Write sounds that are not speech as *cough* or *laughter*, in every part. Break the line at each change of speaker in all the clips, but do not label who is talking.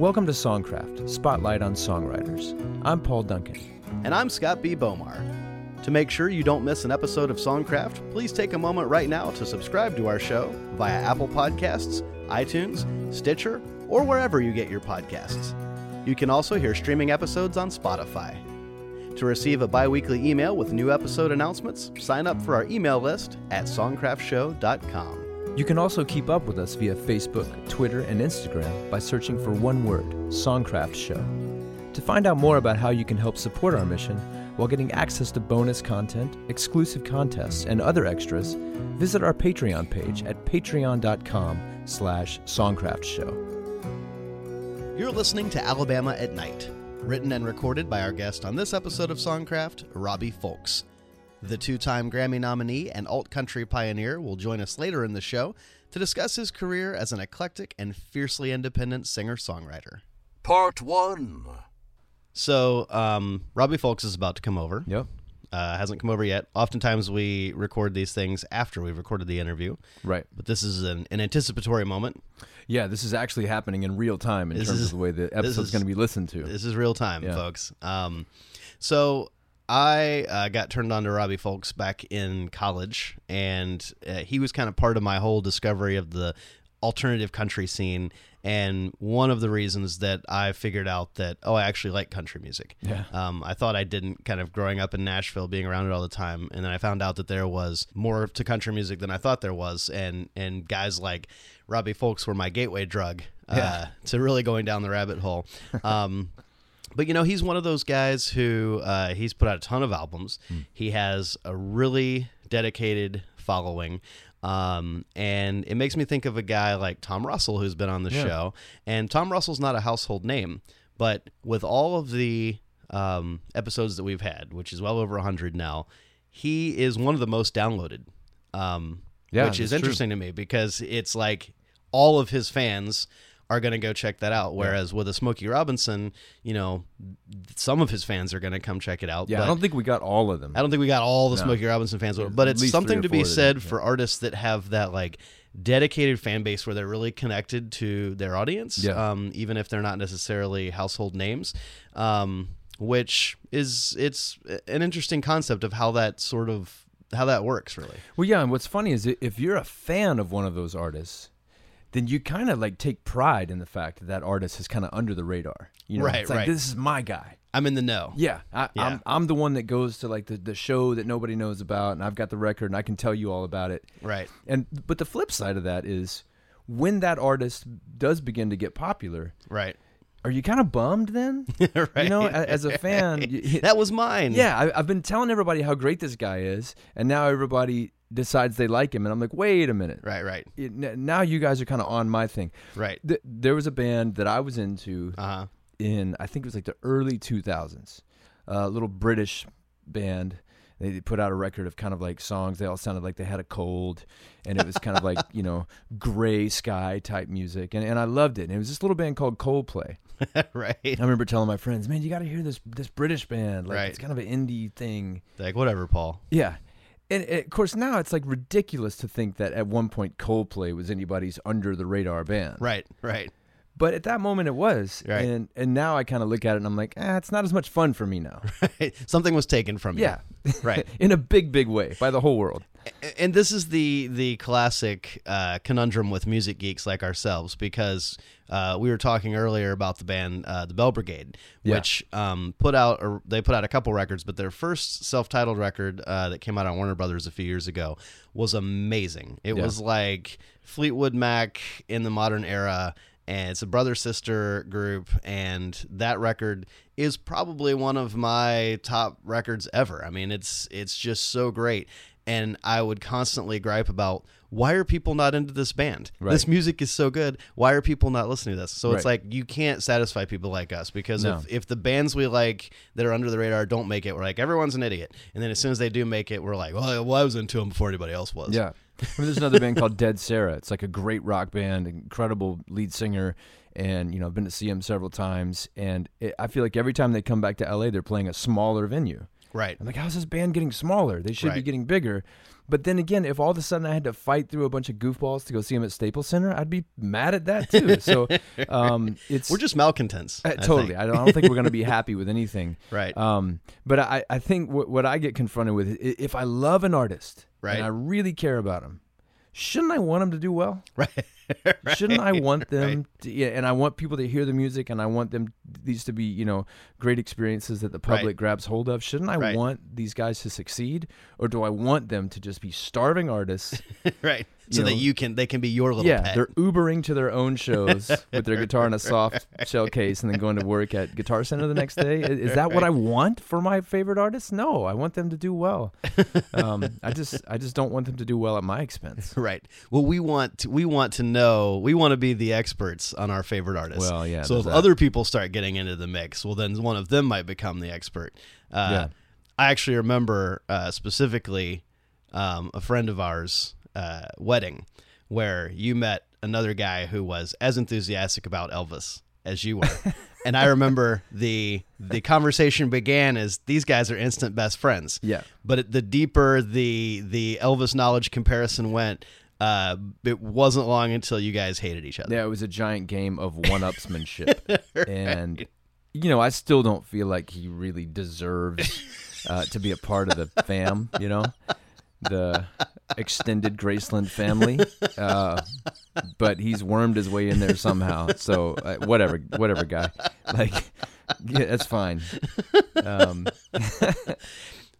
Welcome to Songcraft, Spotlight on Songwriters. I'm Paul Duncan.
And I'm Scott B. Bomar. To make sure you don't miss an episode of Songcraft, please take a moment right now to subscribe to our show via Apple Podcasts, iTunes, Stitcher, or wherever you get your podcasts. You can also hear streaming episodes on Spotify. To receive a bi weekly email with new episode announcements, sign up for our email list at songcraftshow.com.
You can also keep up with us via Facebook, Twitter, and Instagram by searching for one word Songcraft Show. To find out more about how you can help support our mission while getting access to bonus content, exclusive contests, and other extras, visit our Patreon page at patreon.com slash songcraftshow.
You're listening to Alabama at Night, written and recorded by our guest on this episode of Songcraft, Robbie Fulks. The two time Grammy nominee and alt country pioneer will join us later in the show to discuss his career as an eclectic and fiercely independent singer songwriter.
Part 1
So, um, Robbie Fulks is about to come over.
Yep.
Uh, hasn't come over yet. Oftentimes we record these things after we've recorded the interview,
Right.
but this is an, an anticipatory moment.
Yeah, this is actually happening in real time in
This
terms
is-
of the way the episode's
is-
going to be listened to.
This is real time,
Yeah.
folks. Um, so I uh, got turned on to Robbie Fulks back in college, and uh, he was kind of part of my whole discovery of the alternative country scene. And one of the reasons that I figured out that oh, I actually like country music.
Yeah.
Um, I thought I didn't, kind of growing up in Nashville, being around it all the time, and then I found out that there was more to country music than I thought there was, and and guys like Robbie Fulks were my gateway drug uh,
Yeah.
to really going down the rabbit hole. Um, but you know, he's one of those guys who uh, he's put out a ton of albums. He has a really dedicated following. Um, and it makes me think of a guy like Tom Russell who's been on the
Yeah.
show. And Tom Russell's not a household name, but with all of the um, episodes that we've had, which is well over 100 now, he is one of the most downloaded. Um,
Yeah,
which is
that's true.
interesting to me because it's like all of his fans are going to go check that out. Whereas with a Smokey Robinson, you know, some of his fans are going to come check it out.
Yeah, I don't think we got all of them.
I don't think we got all the
No.
Smokey Robinson fans, but
at
it's something to be said
yeah.
for artists that have that like dedicated fan base where they're really connected to their audience,
Yeah.
um, even if they're not necessarily household names. Um, which is it's an interesting concept of how that sort of how that works, really.
Well, yeah, and what's funny is if you're a fan of one of those artists, then you kind of like take pride in the fact that that artist is kind of under the radar. You know,
Right,
it's like,
right.
This is my guy.
I'm in the know.
Yeah, I,
Yeah.
I'm I'm the one that goes to like the, the show that nobody knows about, and I've got the record, and I can tell you all about it.
Right.
And but the flip side of that is when that artist does begin to get popular,
Right.
are you kind of bummed then? *laughs*
right.
You know, as a fan, *laughs*
that was mine.
yeah, I, I've been telling everybody how great this guy is, and now everybody decides they like him, and I'm like, wait a minute.
Right. Right.
It- now you guys are kind of on my thing.
Right.
Th- there was a band that I was into
Uh huh.
in I think it was like the early 2000s. A little British band. They put out a record of kind of like songs. They all sounded like they had a cold, and it was kind of like *laughs* you know gray sky type music, and and I loved it. And it was this little band called Coldplay. *laughs*
right.
I remember telling my friends, "Man, you got to hear this this British band. Like
Right.
it's kind of an indie thing."
Like whatever, Paul.
Yeah. And of course, now it's like ridiculous to think that at one point Coldplay was anybody's under the radar band.
Right. Right.
But at that moment, it was.
Right.
And and now I kind of look at it and I'm like, ah, it's not as much fun for me now. *laughs*
Something was taken from you.
yeah. *laughs*
Right. *laughs*
In a big, big way by the whole world.
and this is the the classic uh, conundrum with music geeks like ourselves because uh, we were talking earlier about the band uh, the Belle Brigade,
Yeah.
which um, put out or they put out a couple records, but their first self-titled record uh, that came out on Warner Brothers a few years ago was amazing. It
Yeah.
was like Fleetwood Mac in the modern era. And it's a brother sister group, and that record is probably one of my top records ever. I mean, it's it's just so great and I would constantly gripe about why are people not into this band?
Right.
This music is so good. Why are people not listening to this? So it's like you can't satisfy people like us because
No.
if, if the bands we like that are under the radar don't make it, we're like everyone's an idiot. And then as soon as they do make it, we're like, well, well I was into them before anybody else was.
Yeah. I mean, there's another band called Dead Sara. It's like a great rock band, incredible lead singer, and you know I've been to see him several times. And it, I feel like every time they come back to LA, they're playing a smaller venue.
Right.
I'm like, how's this band getting smaller? They should be getting bigger. But then again, if all of a sudden I had to fight through a bunch of goofballs to go see them at Staples Center, I'd be mad at that too. So *laughs* um, it's
We're just malcontents.
uh, totally. I don't, I don't think we're going to be happy with anything. *laughs*
Right.
Um, but I, I think what, what I get confronted with, i- if I love an artist
Right.
and I really care about him, shouldn't I want him to do well? *laughs*
right. *laughs*
Shouldn't I want them? To, yeah, and I want people to hear the music, and I want them these to be, you know, great experiences that the public
Right.
grabs hold of. Shouldn't I
Right.
want these guys to succeed, or do I want them to just be starving artists? *laughs*
right. So
You
that you can they can be your little
yeah,
pet.
they're Ubering to their own shows *laughs* with their guitar in a soft shell case, and then going to work at Guitar Center the next day. Is that what I want for my favorite artists? No, I want them to do well. Um, I just, I just don't want them to do well at my expense.
Right. Well, we want to, we want to know. So we want to be the experts on our favorite artists.
Well, yeah,
So if
that.
other people start getting into the mix, well, then one of them might become the expert. Uh,
Yeah.
I actually remember uh, specifically um, a friend of ours' uh, wedding where you met another guy who was as enthusiastic about Elvis as you were. *laughs* and I remember the the conversation began as these guys are instant best friends.
Yeah.
But the deeper the the Elvis knowledge comparison went, uh, it wasn't long until you guys hated each other.
Yeah, it was a giant game of *laughs* one-upsmanship, and you know, I still don't feel like he really deserves uh, to be a part of the fam. You know, the extended Graceland family, uh, but he's wormed his way in there somehow. So uh, whatever, whatever, guy. Like, yeah, that's fine. Um, *laughs*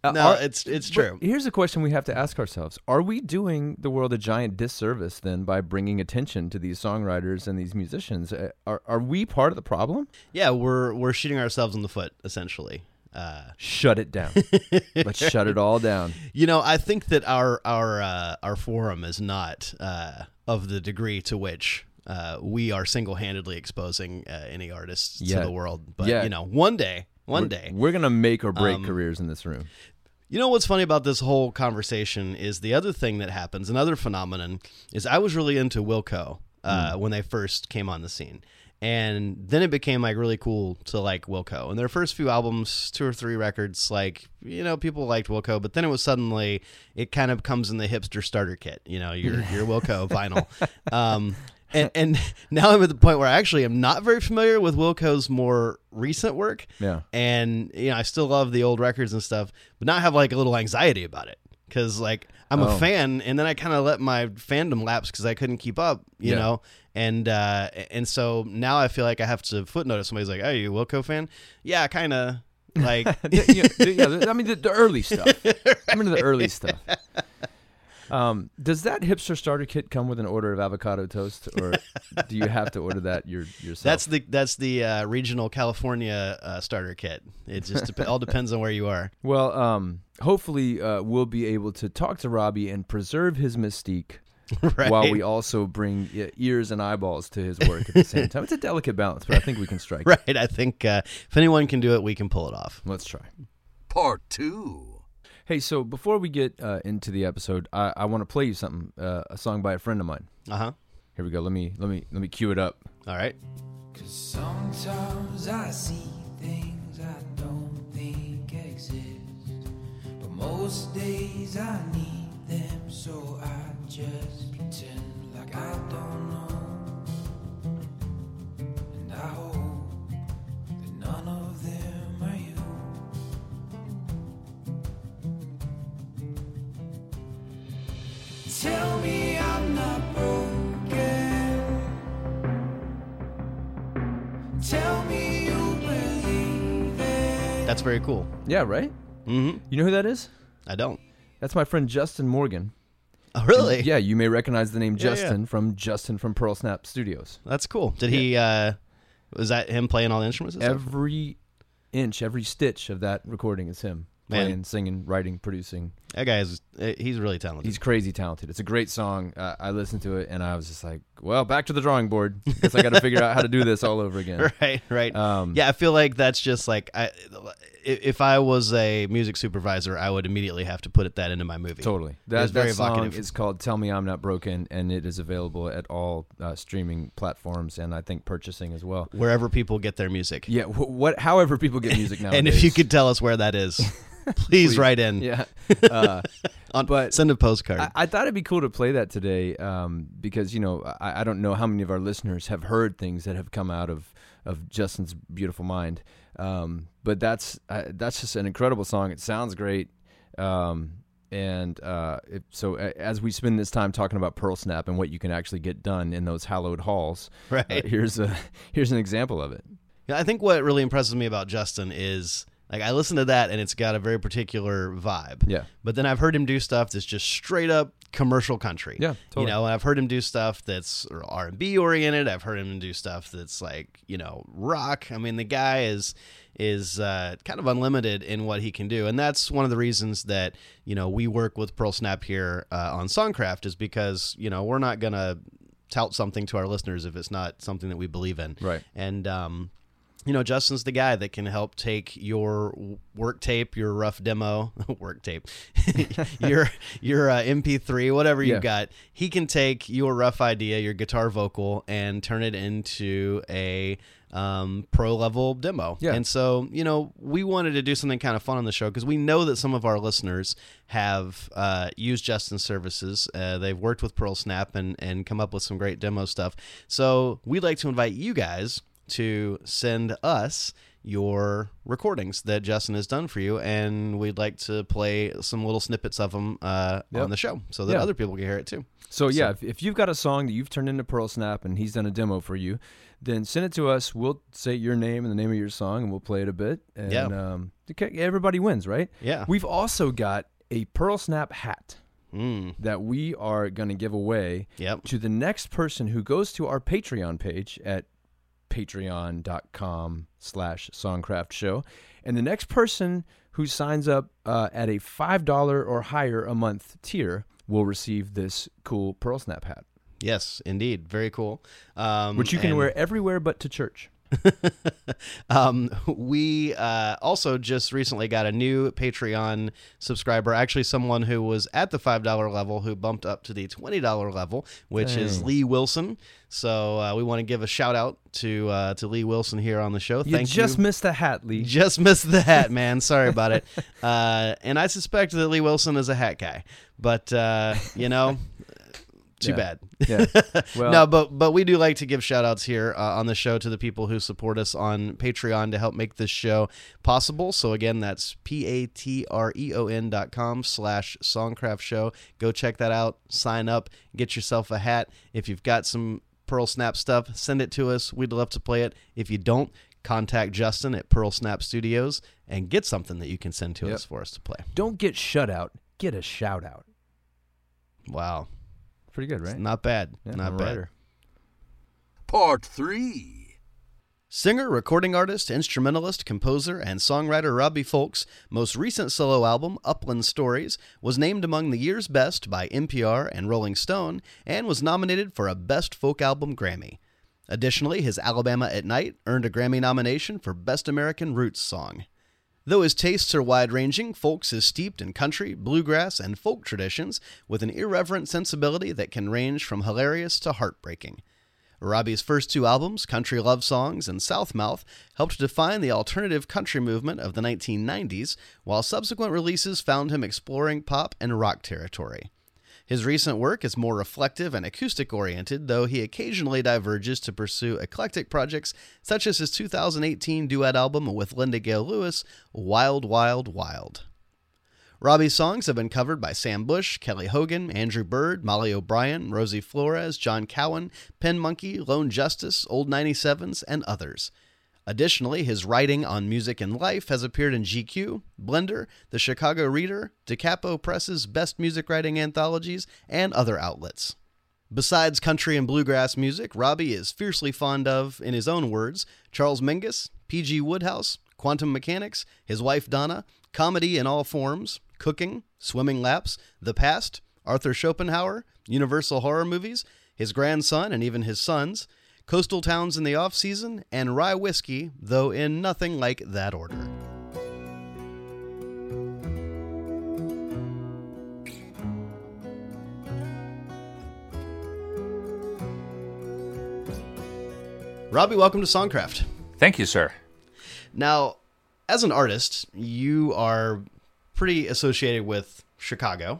uh,
No,
are-
it's it's true.
Here's a question we have to ask ourselves: Are we doing the world a giant disservice then by bringing attention to these songwriters and these musicians? Uh, Are are we part of the problem?
Yeah, we're we're shooting ourselves in the foot essentially. Uh,
Shut it down. *laughs* Let's shut it all down.
you know, I think that our our uh, our forum is not uh, of the degree to which uh, we are single handedly exposing uh, any artists
Yeah.
to the world. But
Yeah.
you know, one day, one
We're-
day,
we're gonna make or break
Um,
careers in this room.
You know what's funny about this whole conversation is the other thing that happens, another phenomenon, is I was really into Wilco uh, when they first came on the scene. And then it became like really cool to like Wilco. And their first few albums, two or three records, like, you know, people liked Wilco, but then it was suddenly it kind of comes in the hipster starter kit, you know, your your Wilco vinyl. *laughs* Um and, *laughs* and *laughs* now I'm at the point where I actually am not very familiar with Wilco's more recent work
Yeah.
and you know I still love the old records and stuff, but now I have like a little anxiety about it because like I'm
Oh.
a fan, and then I kind of let my fandom lapse because I couldn't keep up, you
Yeah.
know, and uh, and so now I feel like I have to footnote if somebody's like, "Hey, you a Wilco fan?" Yeah, kind of. Like, *laughs*
yeah, yeah, I mean the, the early stuff. I'm into the early stuff. Um, does that hipster starter kit come with an order of avocado toast, or *laughs* do you have to order that your, yourself?
that's the that's the uh, regional California uh, starter kit. It just dep- all depends on where you are. *laughs*
well. Um, hopefully, uh, we'll be able to talk to Robbie and preserve his mystique *laughs*
right.
while we also bring ears and eyeballs to his work at the same time. It's a delicate balance, but I think we can strike. it.
right. I think uh, if anyone can do it, we can pull it off.
Let's try.
Part 2.
Hey, so before we get uh, into the episode, I, I want to play you something, uh, a song by a friend of mine.
Uh huh.
Here we go. Let me let me let me cue it up.
All right.
Cause sometimes I see things I don't think exist. But most days I need them, so I just pretend like I don't know. And I hope that none of
That's very cool.
Yeah, right.
Mm-hmm.
You know who that is?
I don't.
That's my friend Justin Morgan.
Oh, really?
Yeah, you may recognize the name
Yeah, yeah.
Justin from Justin from Pearl Snap Studios.
That's cool. Did he? uh Was that him playing all the instruments?
Every inch, every stitch of that recording is him
Man.
playing, singing, writing, producing.
That guy is. uh, He's really talented.
He's crazy talented. It's a great song. Uh, I listened to it and I was just like, well, back to the drawing board. Guess I got to figure out how to do this all over again. *laughs*
right. Right.
Um,
yeah, I feel like that's just like I. If I was a music supervisor, I would immediately have to put that into my movie.
Totally. That,
very
that song
evocative.
is called "Tell Me I'm Not Broken" and it is available at all uh, streaming platforms and I think purchasing as well.
Wherever people get their music.
Yeah, wh- what? However, people get music now. *laughs*
and if you could tell us where that is, *laughs* please, write in.
Yeah. *laughs* Uh,
On,
but-
send a postcard.
I, I thought it'd be cool to play that today um, because you know I, I don't know how many of our listeners have heard things that have come out of of Justin's beautiful mind, um, but that's uh, that's just an incredible song. It sounds great, um, and uh, it, so as we spend this time talking about Pearl Snap and what you can actually get done in those hallowed halls, uh,
Right.
here's a *laughs* here's an example of it.
Yeah, I think what really impresses me about Justin is like I listen to that and it's got a very particular vibe.
Yeah.
But then I've heard him do stuff that's just straight up commercial country.
Yeah, totally.
You know, I've heard him do stuff that's R and B oriented. I've heard him do stuff that's like you know rock. I mean, the guy is is uh, kind of unlimited in what he can do, and that's one of the reasons that you know we work with Pearl Snap here uh, on Songcraft is because you know we're not gonna tout something to our listeners if it's not something that we believe in.
Right.
And um, you know, Justin's the guy that can help take your work tape, your rough demo, *laughs* work tape, *laughs* your your uh, MP3, whatever you
Yeah.
got. He can take your rough idea, your guitar vocal, and turn it into a um, pro level demo.
Yeah.
And so, you know, we wanted to do something kind of fun on the show because we know that some of our listeners have uh, used Justin's services. Uh, they've worked with Pearl Snap and, and come up with some great demo stuff. So we'd like to invite you guys to send us your recordings that Justin has done for you, and we'd like to play some little snippets of them uh,
Yep.
on the show so that
Yeah.
other people can hear it too.
So yeah, if, if you've got a song that you've turned into Pearl Snap and he's done a demo for you, then send it to us. We'll say your name and the name of your song, and we'll play it a bit. And
Yeah.
um, everybody wins, right?
Yeah.
We've also got a Pearl Snap hat
Mm.
that we are going to give away
Yep.
to the next person who goes to our Patreon page at patreon.com slash songcraft show. And the next person who signs up uh, at a $5 or higher a month tier will receive this cool Pearl Snap hat.
Yes, indeed. Very cool. Um,
which you can wear everywhere but to church. *laughs*
um, we uh, also just recently got a new Patreon subscriber. Actually, someone who was at the five dollar level who bumped up to the twenty dollar level, which is Lee Wilson. So uh, we want to give a shout out to uh, to Lee Wilson here on the show.
You
Thank
just
you.
missed the hat, Lee.
Just missed the hat, *laughs* man. Sorry about it. Uh, and I suspect that Lee Wilson is a hat guy, but uh, you know, too
Yeah.
bad.
Yeah. *laughs* Well,
no, but but we do like to give shout outs here uh, on the show to the people who support us on Patreon to help make this show possible. So again, that's p a t r e o n dot com slash songcraft show. Go check that out. Sign up. Get yourself a hat. If you've got some Pearl Snap stuff, send it to us. We'd love to play it. If you don't, contact Justin at Pearl Snap Studios and get something that you can send to
Yep.
us for us to play.
don't get shut out. Get a shout out.
Wow,
Pretty good, right?
not bad.
Yeah,
not
I'm
bad.
writer.
Part 3.
Singer, recording artist, instrumentalist, composer, and songwriter Robbie Fulks' most recent solo album, Upland Stories, was named among the year's best by NPR and Rolling Stone and was nominated for a Best Folk Album Grammy. Additionally, his Alabama at Night earned a Grammy nomination for Best American Roots Song. Though his tastes are wide ranging, Fulks is steeped in country, bluegrass, and folk traditions with an irreverent sensibility that can range from hilarious to heartbreaking. Robbie's first two albums, Country Love Songs and Southmouth, helped define the alternative country movement of the 1990s, while subsequent releases found him exploring pop and rock territory. His recent work is more reflective and acoustic oriented, though he occasionally diverges to pursue eclectic projects such as his 2018 duet album with Linda Gail Lewis, Wild Wild Wild. Robbie's songs have been covered by Sam Bush, Kelly Hogan, Andrew Bird, Mollie O'Brien, Rosie Flores, John Cowan, Pen Monkey, Lone Justice, Old 97s, and others. Additionally, his writing on music and life has appeared in GQ, Blender, The Chicago Reader, Da Capo Press's Best Music Writing Anthologies, and other outlets. Besides country and bluegrass music, Robbie is fiercely fond of, in his own words, Charles Mingus, P.G. Wodehouse, quantum mechanics, his wife Donna, comedy in all forms, cooking, swimming laps, the past, Arthur Schopenhauer, Universal horror movies, his grandson and even his sons, coastal towns in the off season, and rye whiskey, though in nothing like that order. Robbie, welcome to Songcraft.
Thank you, sir.
Now, as an artist, you are pretty associated with Chicago,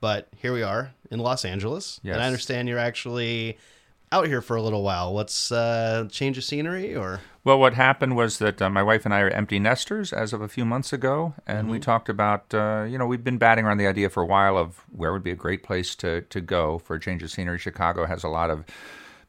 but here we are in Los Angeles,
Yes.
and I understand you're actually out here for a little while. What's uh, change of scenery or?
Well, what happened was that uh, my wife and I are empty nesters as of a few months ago, and we talked about, uh, you know, we've been batting around the idea for a while of where would be a great place to, to go for a change of scenery. Chicago has a lot of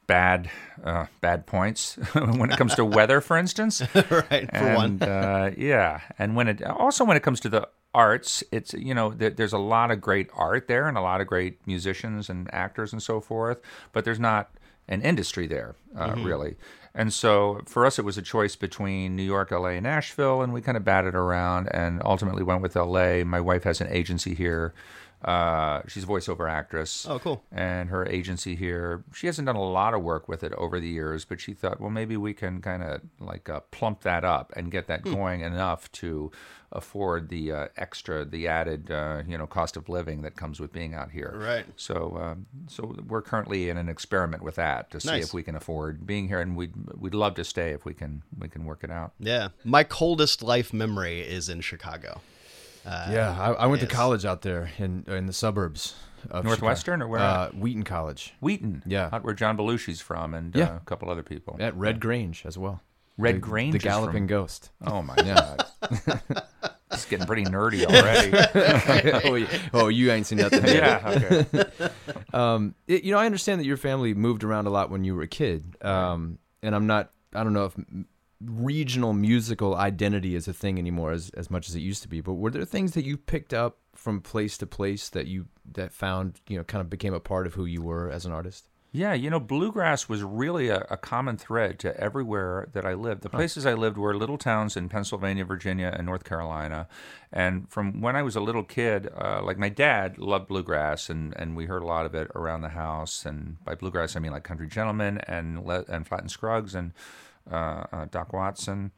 bad uh, bad points *laughs* when it comes to weather, for instance. *laughs*
right, for one.
uh, yeah, and when it also when it comes to the arts, it's you know there, there's a lot of great art there and a lot of great musicians and actors and so forth, but there's not an industry there uh, really. And so for us, it was a choice between New York, LA, and Nashville, and we kind of batted around and ultimately went with LA. My wife has an agency here. Uh, she's a voiceover actress
Oh, cool.
and her agency here. She hasn't done a lot of work with it over the years, but she thought, well, maybe we can kind of like uh, plump that up and get that going enough to afford the uh, extra, the added, uh, you know, cost of living that comes with being out here.
Right.
So, um, so we're currently in an experiment with that to see
Nice.
if we can afford being here, and we'd we'd love to stay if we can we can work it out.
Yeah, my coldest life memory is in Chicago. Uh,
yeah, I, I went
yes.
to college out there in in the suburbs of
Northwestern
Chicago.
or where
Uh, Wheaton College
Wheaton,
Yeah.
out where John Belushi's from, and
Yeah.
uh, a couple other people.
at Red Grange as well.
Red
The-
Grange
the Galloping
from-
Ghost.
Oh my *laughs* god, it's getting pretty nerdy already. *laughs*
oh, oh, you ain't seen nothing. yet.
yeah. Okay. *laughs*
Um, it, you know, I understand that your family moved around a lot when you were a kid. Um, and I'm not, I don't know if regional musical identity is a thing anymore as, as much as it used to be. But were there things that you picked up from place to place that you that found, you know, kind of became a part of who you were as an artist?
Yeah, you know, bluegrass was really a, a common thread to everywhere that I lived. The places I lived were little towns in Pennsylvania, Virginia, and North Carolina. And from when I was a little kid, uh, like my dad loved bluegrass, and, and we heard a lot of it around the house. And by bluegrass, I mean like Country Gentlemen and Le- and Flatt and Scruggs and uh, uh, Doc Watson.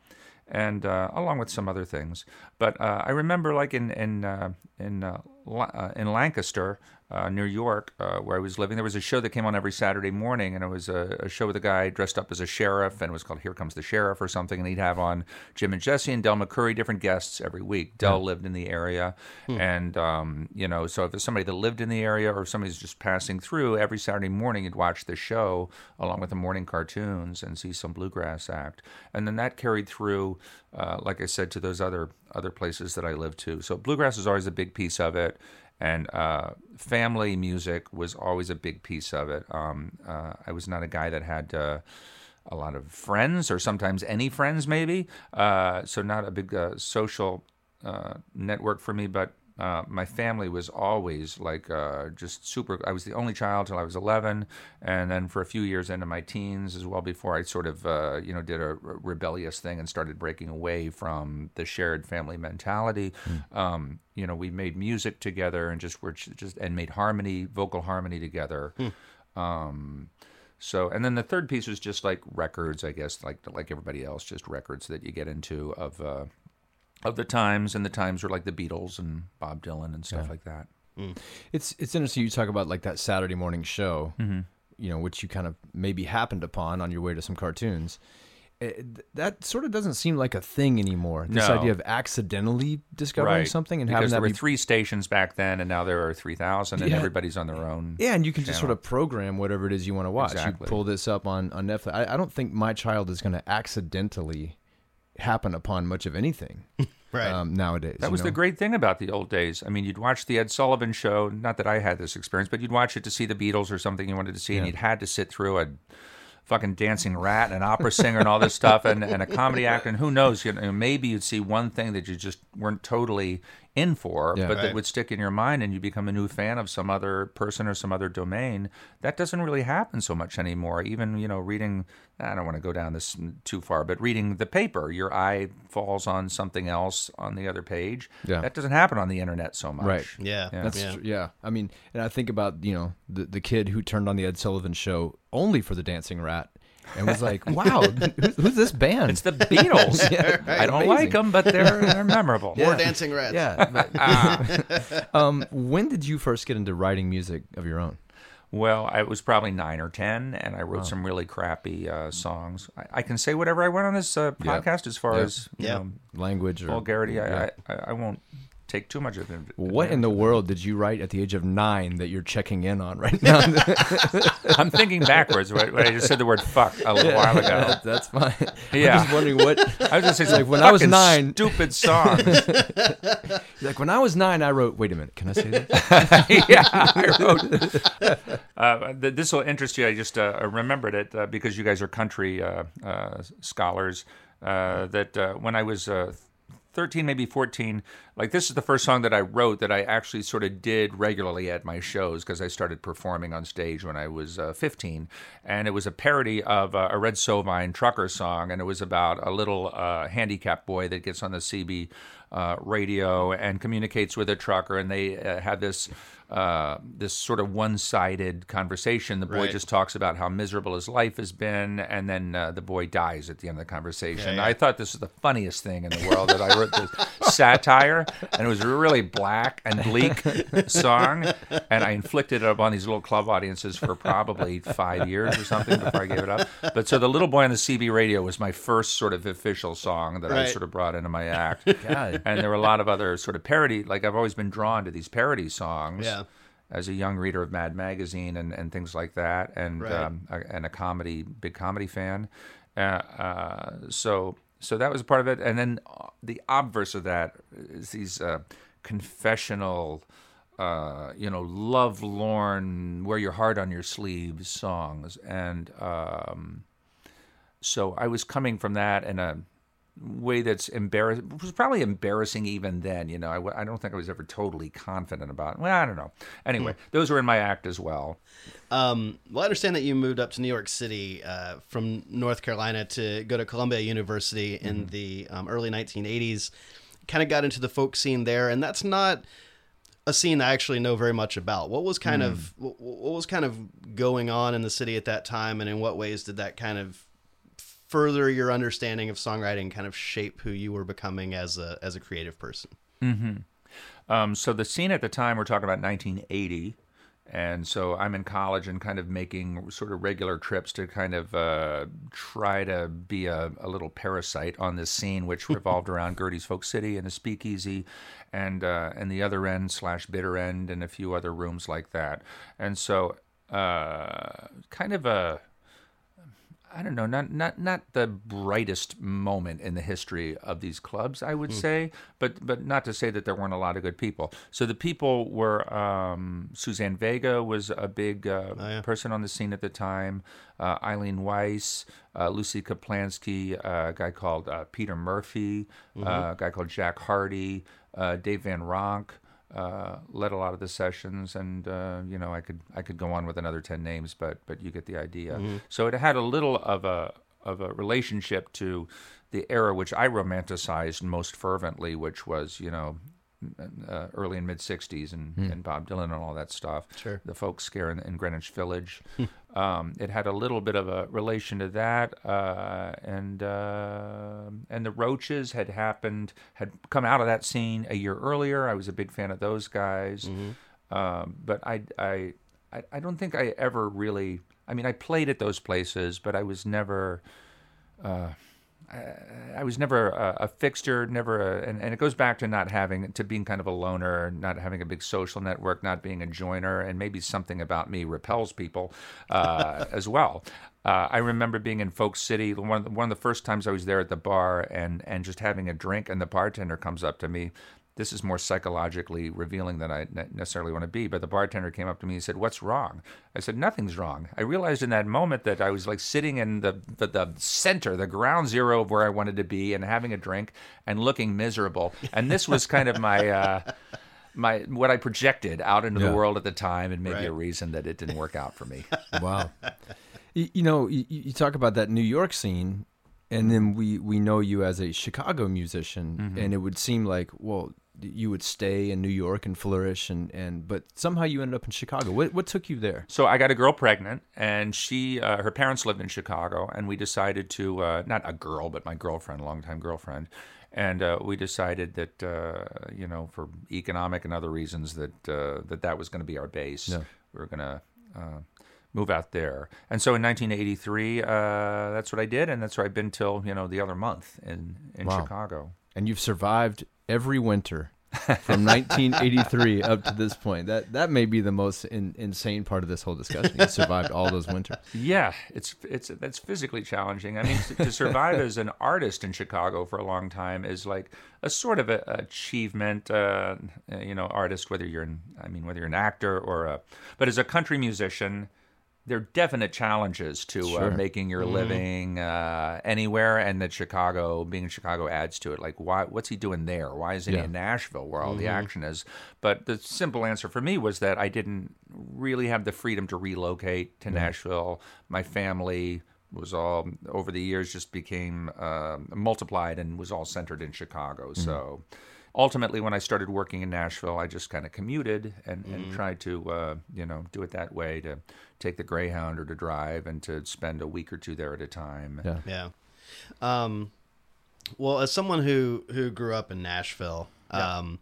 And uh, along with some other things, but uh, I remember, like in in uh, in uh, in Lancaster, uh, New York, uh, where I was living, there was a show that came on every Saturday morning, and it was a, a show with a guy dressed up as a sheriff, and it was called "Here Comes the Sheriff" or something. And he'd have on Jim and Jesse and Del McCoury, different guests every week. Del lived in the area, and um, you know, so if it's somebody that lived in the area or somebody's just passing through, every Saturday morning you'd watch the show along with the morning cartoons and see some bluegrass act, and then that carried through, uh, like I said, to those other other places that I lived to. So bluegrass is always a big piece of it and uh, family music was always a big piece of it. Um, uh, I was not a guy that had uh, a lot of friends, or sometimes any friends, maybe. Uh, so not a big uh, social uh, network for me, but. Uh, my family was always like uh, just super. I was the only child till I was 11, and then for a few years into my teens as well, before I sort of uh, you know did a re- rebellious thing and started breaking away from the shared family mentality. Um, you know, we made music together and just were just and made harmony, vocal harmony together. Um, so, and then the third piece was just like records, I guess, like like everybody else, just records that you get into of uh, of the times, and the times were like the Beatles and Bob Dylan and stuff like that.
It's it's interesting you talk about like that Saturday morning show,
Mm-hmm.
you know, which you kind of maybe happened upon on your way to some cartoons. It, that sort of doesn't seem like a thing anymore. This
No.
idea of accidentally discovering something and
because
having
there
that
were
be
three stations back then, and now there are three thousand, and
Yeah.
everybody's on their own.
Yeah, and you can just sort of program whatever it is you want to watch.
Exactly.
You pull this up on, on Netflix. I, I don't think my child is going to accidentally happen upon much of anything *laughs*
Right.
um, nowadays.
That was the great thing about the old days. I mean, you'd watch the Ed Sullivan show. Not that I had this experience, but you'd watch it to see the Beatles or something you wanted to see, and you'd had to sit through a fucking dancing rat and an opera singer and all this stuff, and, and a comedy actor. And who knows? You know, maybe you'd see one thing that you just weren't totally in for,
Yeah.
but
Right.
that would stick in your mind, and you become a new fan of some other person or some other domain. That doesn't really happen so much anymore. Even you know, reading. I don't want to go down this too far, but reading the paper, your eye falls on something else on the other page.
Yeah.
That doesn't happen on the internet so much.
Right.
yeah.
Yeah.
That's
yeah.
tr- yeah. I mean, and I think about you know the the kid who turned on the Ed Sullivan show only for the dancing rat and was like, "Wow, who's, who's this band?"
It's the Beatles. *laughs*
Yeah,
I don't
amazing.
like them, but they're, they're memorable.
More
Yeah.
dancing rats.
yeah. *laughs* but- *laughs* um, when did you first get into writing music of your own?
Well, I was probably nine or ten, and I wrote some really crappy uh, songs. I, I can say whatever I want on this uh,
Yeah.
podcast as far
Yeah.
as you
Yeah.
know,
Language or
vulgarity.
Yeah.
I, I I won't take too much of it.
What in the world did you write at the age of nine that you're checking in on right *laughs* now?
I'm thinking backwards. When when I just said the word "fuck" a little while ago.
That- that's fine.
Yeah.
I'm just wondering what. *laughs*
I was just saying,
Like, when I was nine-
stupid songs. *laughs*
Like when I was nine, I wrote. Wait a minute, can I say that?
yeah, I wrote. Uh, th- this will interest you. I just uh, remembered it uh, because you guys are country uh, uh, scholars. Uh, that uh, when I was uh, 13, maybe 14, like this is the first song that I wrote that I actually sort of did regularly at my shows because I started performing on stage when I was uh, 15. And it was a parody of uh, a Red Sovine trucker song. And it was about a little uh, handicapped boy that gets on the CB uh, radio and communicates with a trucker. And they uh, have this. Uh, this sort of one-sided conversation. The boy
Right.
just talks about how miserable his life has been, and then uh, the boy dies at the end of the conversation.
Yeah, yeah.
I thought this was the funniest thing in the world that I wrote this *laughs* satire, and it was a really black and bleak song, and I inflicted it upon these little club audiences for probably five years or something before I gave it up. But so the little boy on the CB radio was my first sort of official song that I sort of brought into my act. *laughs*
God.
And there were a lot of other sort of parody, like I've always been drawn to these parody songs
Yeah.
As a young reader of Mad Magazine and, and things like that, and
Right.
um, a, and a comedy, big comedy fan. Uh, uh, so so that was a part of it, and then uh, the obverse of that is these uh, confessional. Uh, you know, love-lorn, wear your heart on your sleeve songs, and um, so I was coming from that and a way that's embarrassing. It was probably embarrassing even then. You know, I, I don't think I was ever totally confident about. It. Well, I don't know. Anyway, those were in my act as well.
Um, well, I understand that you moved up to New York City uh, from North Carolina to go to Columbia University in the um, early 1980s. Kind of got into the folk scene there, and that's not a scene I actually know very much about. What was kind of what, what was kind of going on in the city at that time, and in what ways did that kind of further your understanding of songwriting, kind of shape who you were becoming as a as a creative person?
Um, so the scene at the time, we're talking about 1980. And so I'm in college and kind of making sort of regular trips to kind of uh, try to be a, a little parasite on this scene, which *laughs* revolved around Gerde's Folk City and the Speakeasy, and uh, and the other end slash bitter end and a few other rooms like that. And so uh, kind of a I don't know, not not not the brightest moment in the history of these clubs, I would say, but but not to say that there weren't a lot of good people. So the people were um, Suzanne Vega was a big uh, person on the scene at the time, uh, Eileen Weiss, uh, Lucy Kaplansky, uh, a guy called uh, Peter Murphy, uh, a guy called Jack Hardy, uh, Dave Van Ronk uh, led a lot of the sessions, and uh, you know I could I could go on with another ten names, but but you get the idea. So it had a little of a of a relationship to the era which I romanticized most fervently, which was you know uh, early and mid '60s and, and Bob Dylan and all that stuff.
Sure.
The folk scare in, in Greenwich Village. *laughs* um, it had a little bit of a relation to that, uh, and uh, and the Roaches had happened had come out of that scene a year earlier. I was a big fan of those guys, um, but I, I I I don't think I ever really. I mean, I played at those places, but I was never. I was never a, a fixture, never a, and, and it goes back to not having, to being kind of a loner, not having a big social network, not being a joiner, and maybe something about me repels people uh, as well. Uh, I remember being in Folk City, one of, the, one of the first times I was there at the bar and, and just having a drink, and the bartender comes up to me. This is more psychologically revealing than I necessarily want to be. But the bartender came up to me and said, "What's wrong?" I said, "Nothing's wrong." I realized in that moment that I was like sitting in the, the the center, the ground zero of where I wanted to be, and having a drink and looking miserable. And this was kind of my. Uh, my what I projected out into
Yeah.
the world at the time, and maybe
Right.
a reason that it didn't work out for me. *laughs*
Wow. you, you know, you, you talk about that New York scene, and then we we know you as a Chicago musician, and it would seem like well you would stay in New York and flourish, and and but somehow you ended up in Chicago. What what took you there?
So I got a girl pregnant, and she, uh, her parents lived in Chicago, and we decided to, uh, not a girl, but my girlfriend, a longtime girlfriend, and uh, we decided that, uh, you know, for economic and other reasons, that uh, that that was going to be our base.
Yeah.
We were going to uh, move out there, and so in 1983, uh, that's what I did, and that's where I've been till you know the other month in in
Wow.
Chicago.
And you've survived every winter *laughs* from 1983 up to this point. That that may be the most in, insane part of this whole discussion. You survived all those winters.
Yeah, it's it's that's physically challenging. I mean, to, to survive as an artist in Chicago for a long time is like a sort of a, achievement. Uh, you know, artist whether you're an, I mean, whether you're an actor or a, but as a country musician, there are definite challenges to uh, making your living uh, anywhere, and that Chicago, being in Chicago, adds to it. Like, why? What's he doing there? Why isn't he
Yeah.
in Nashville, where all the action is? But the simple answer for me was that I didn't really have the freedom to relocate to Nashville. My family was all over the years just became uh, multiplied and was all centered in Chicago. So ultimately, when I started working in Nashville, I just kind of commuted and, and tried to, uh, you know, do it that way to take the Greyhound or to drive and to spend a week or two there at a time.
Yeah.
Yeah. Um, well, as someone who who grew up in Nashville, um,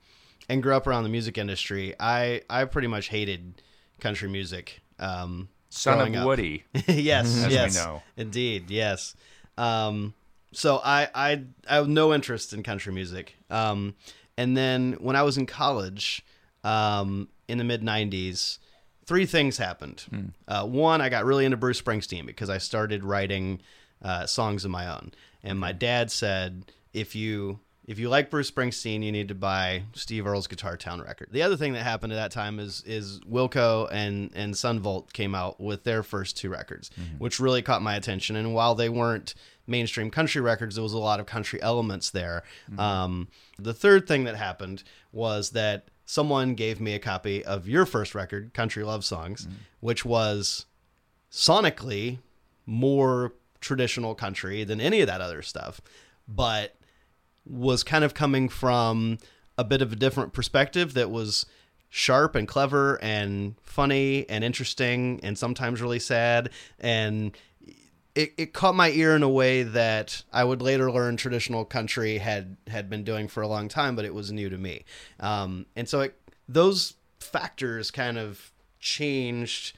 and grew up around the music industry, I I pretty much hated country music. Um,
Son of. Woody. *laughs*
yes,
As we
yes,
know.
indeed, yes. Um, so I, I I have no interest in country music. Um, and then when I was in college, um, in the mid '90s, three things happened.
Hmm.
Uh, one, I got really into Bruce Springsteen because I started writing uh, songs of my own, and my dad said, if you if you like Bruce Springsteen, you need to buy Steve Earle's Guitar Town record. The other thing that happened at that time is is Wilco and and Son Volt came out with their first two records, mm-hmm. which really caught my attention. And while they weren't mainstream country records, there was a lot of country elements there. Mm-hmm. Um, the third thing that happened was that someone gave me a copy of your first record, Country Love Songs, mm-hmm. which was sonically more traditional country than any of that other stuff, but was kind of coming from a bit of a different perspective that was sharp and clever and funny and interesting and sometimes really sad and it, it caught my ear in a way that I would later learn traditional country had had been doing for a long time, but it was new to me. Um, and so it, those factors kind of changed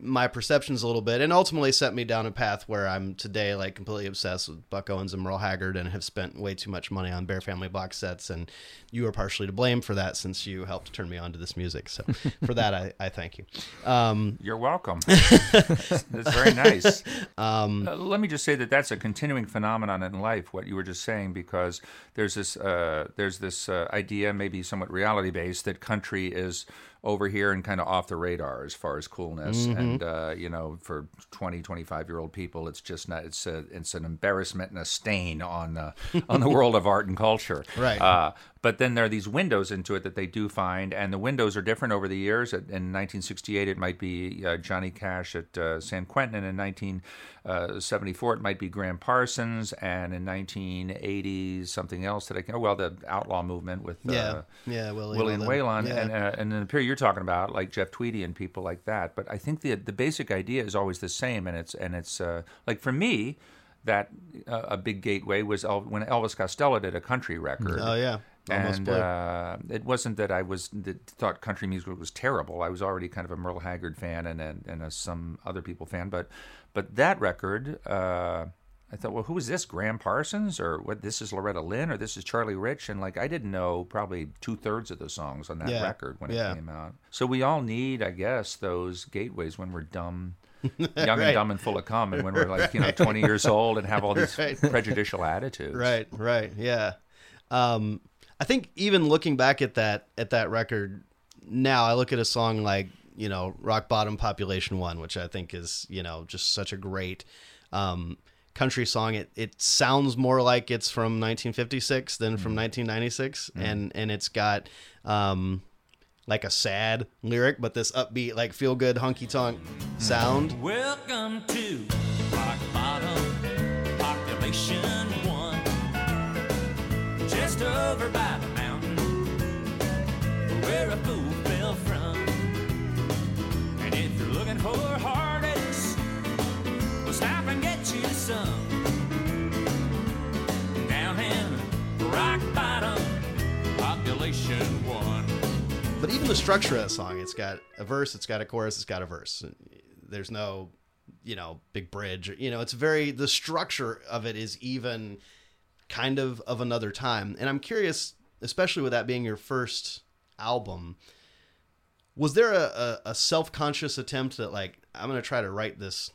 my perceptions a little bit and ultimately set me down a path where I'm today like completely obsessed with Buck Owens and Merle Haggard and have spent way too much money on Bear Family box sets and you are partially to blame for that since you helped turn me on to this music. So for that I, I thank you. Um,
You're welcome. *laughs* that's very nice. Um, let me just say that that's a continuing phenomenon in life. What you were just saying, because there's this uh, there's this uh, idea, maybe somewhat reality based, that country is over here and kind of off the radar as far as coolness. And uh, you know, for 20, 25 year old people, it's just not. It's a it's an embarrassment and a stain on the on the *laughs* world of art and culture.
Right.
Uh, but then there are these windows into it that they do find, and the windows are different over the years. In 1968, it might be uh, Johnny Cash at uh, San Quentin, and in 1974, it might be Gram Parsons, and in 1980, something else that I can. Oh well, the outlaw movement with uh,
yeah, yeah, Willie,
Willie and Waylon,
Yeah.
and uh, and then the period you're talking about, like Jeff Tweedy and people like that. But I think the the basic idea is always the same, and it's and it's uh, like for me, that uh, a big gateway was El- when Elvis Costello did a country record.
oh yeah, almost
and uh, it wasn't that I was that thought country music was terrible. I was already kind of a Merle Haggard fan and and, and a, some other people fan, but but that record. Uh, I thought, well, who is this? Gram Parsons, or what? This is Loretta Lynn, or this is Charlie Rich, and like I didn't know probably two thirds of the songs on that
Yeah,
record when
yeah.
it came out. So we all need, I guess, those gateways when we're dumb, *laughs* young
Right.
and dumb and full of cum, and when we're like you know *laughs* twenty years old and have all these *laughs*
Right.
prejudicial attitudes.
Right, right, yeah. Um, I think even looking back at that at that record now, I look at a song like you know Rock Bottom Population One, which I think is you know just such a great um, country song. It it sounds more like it's from 1956 than from 1996, and and it's got. Um, like a sad lyric, but this upbeat, like feel good, honky tonk sound.
Welcome to Rock Bottom, population over by the mountain, where a fool fell from. And if you're looking for heartaches, we'll stop and get you some. Down in Rock Bottom, population one.
But even the structure of that song, it's got a verse, it's got a chorus, it's got a verse. There's no, you know, big bridge. You know, it's very the structure of it is even kind of of another time. And I'm curious especially with that being your first album, was there a, a, a self conscious attempt that like I'm gonna try to write this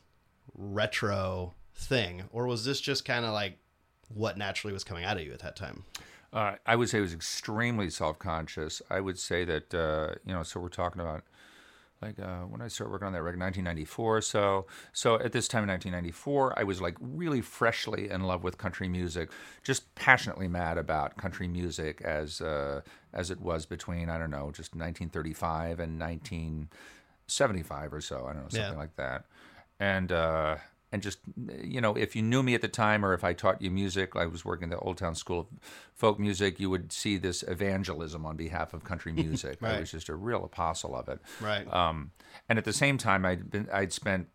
retro thing, or was this just kind of like what naturally was coming out of you at that time?
Uh, I would say it was extremely self-conscious. I would say that uh, you know, so we're talking about like uh, when I started working on that record, 1994. So, so at this time in 1994, I was like really freshly in love with country music, just passionately mad about country music as uh, as it was between I don't know, just 1935 and 1975 or so. I don't know, something
Yeah.
like that. And uh, and just you know, if you knew me at the time, or if I taught you music, I was working at the Old Town School of Folk Music. You would see this evangelism on behalf of country *laughs* music. I was just a real apostle of it.
Right.
Um, and at the same time, I'd been I'd spent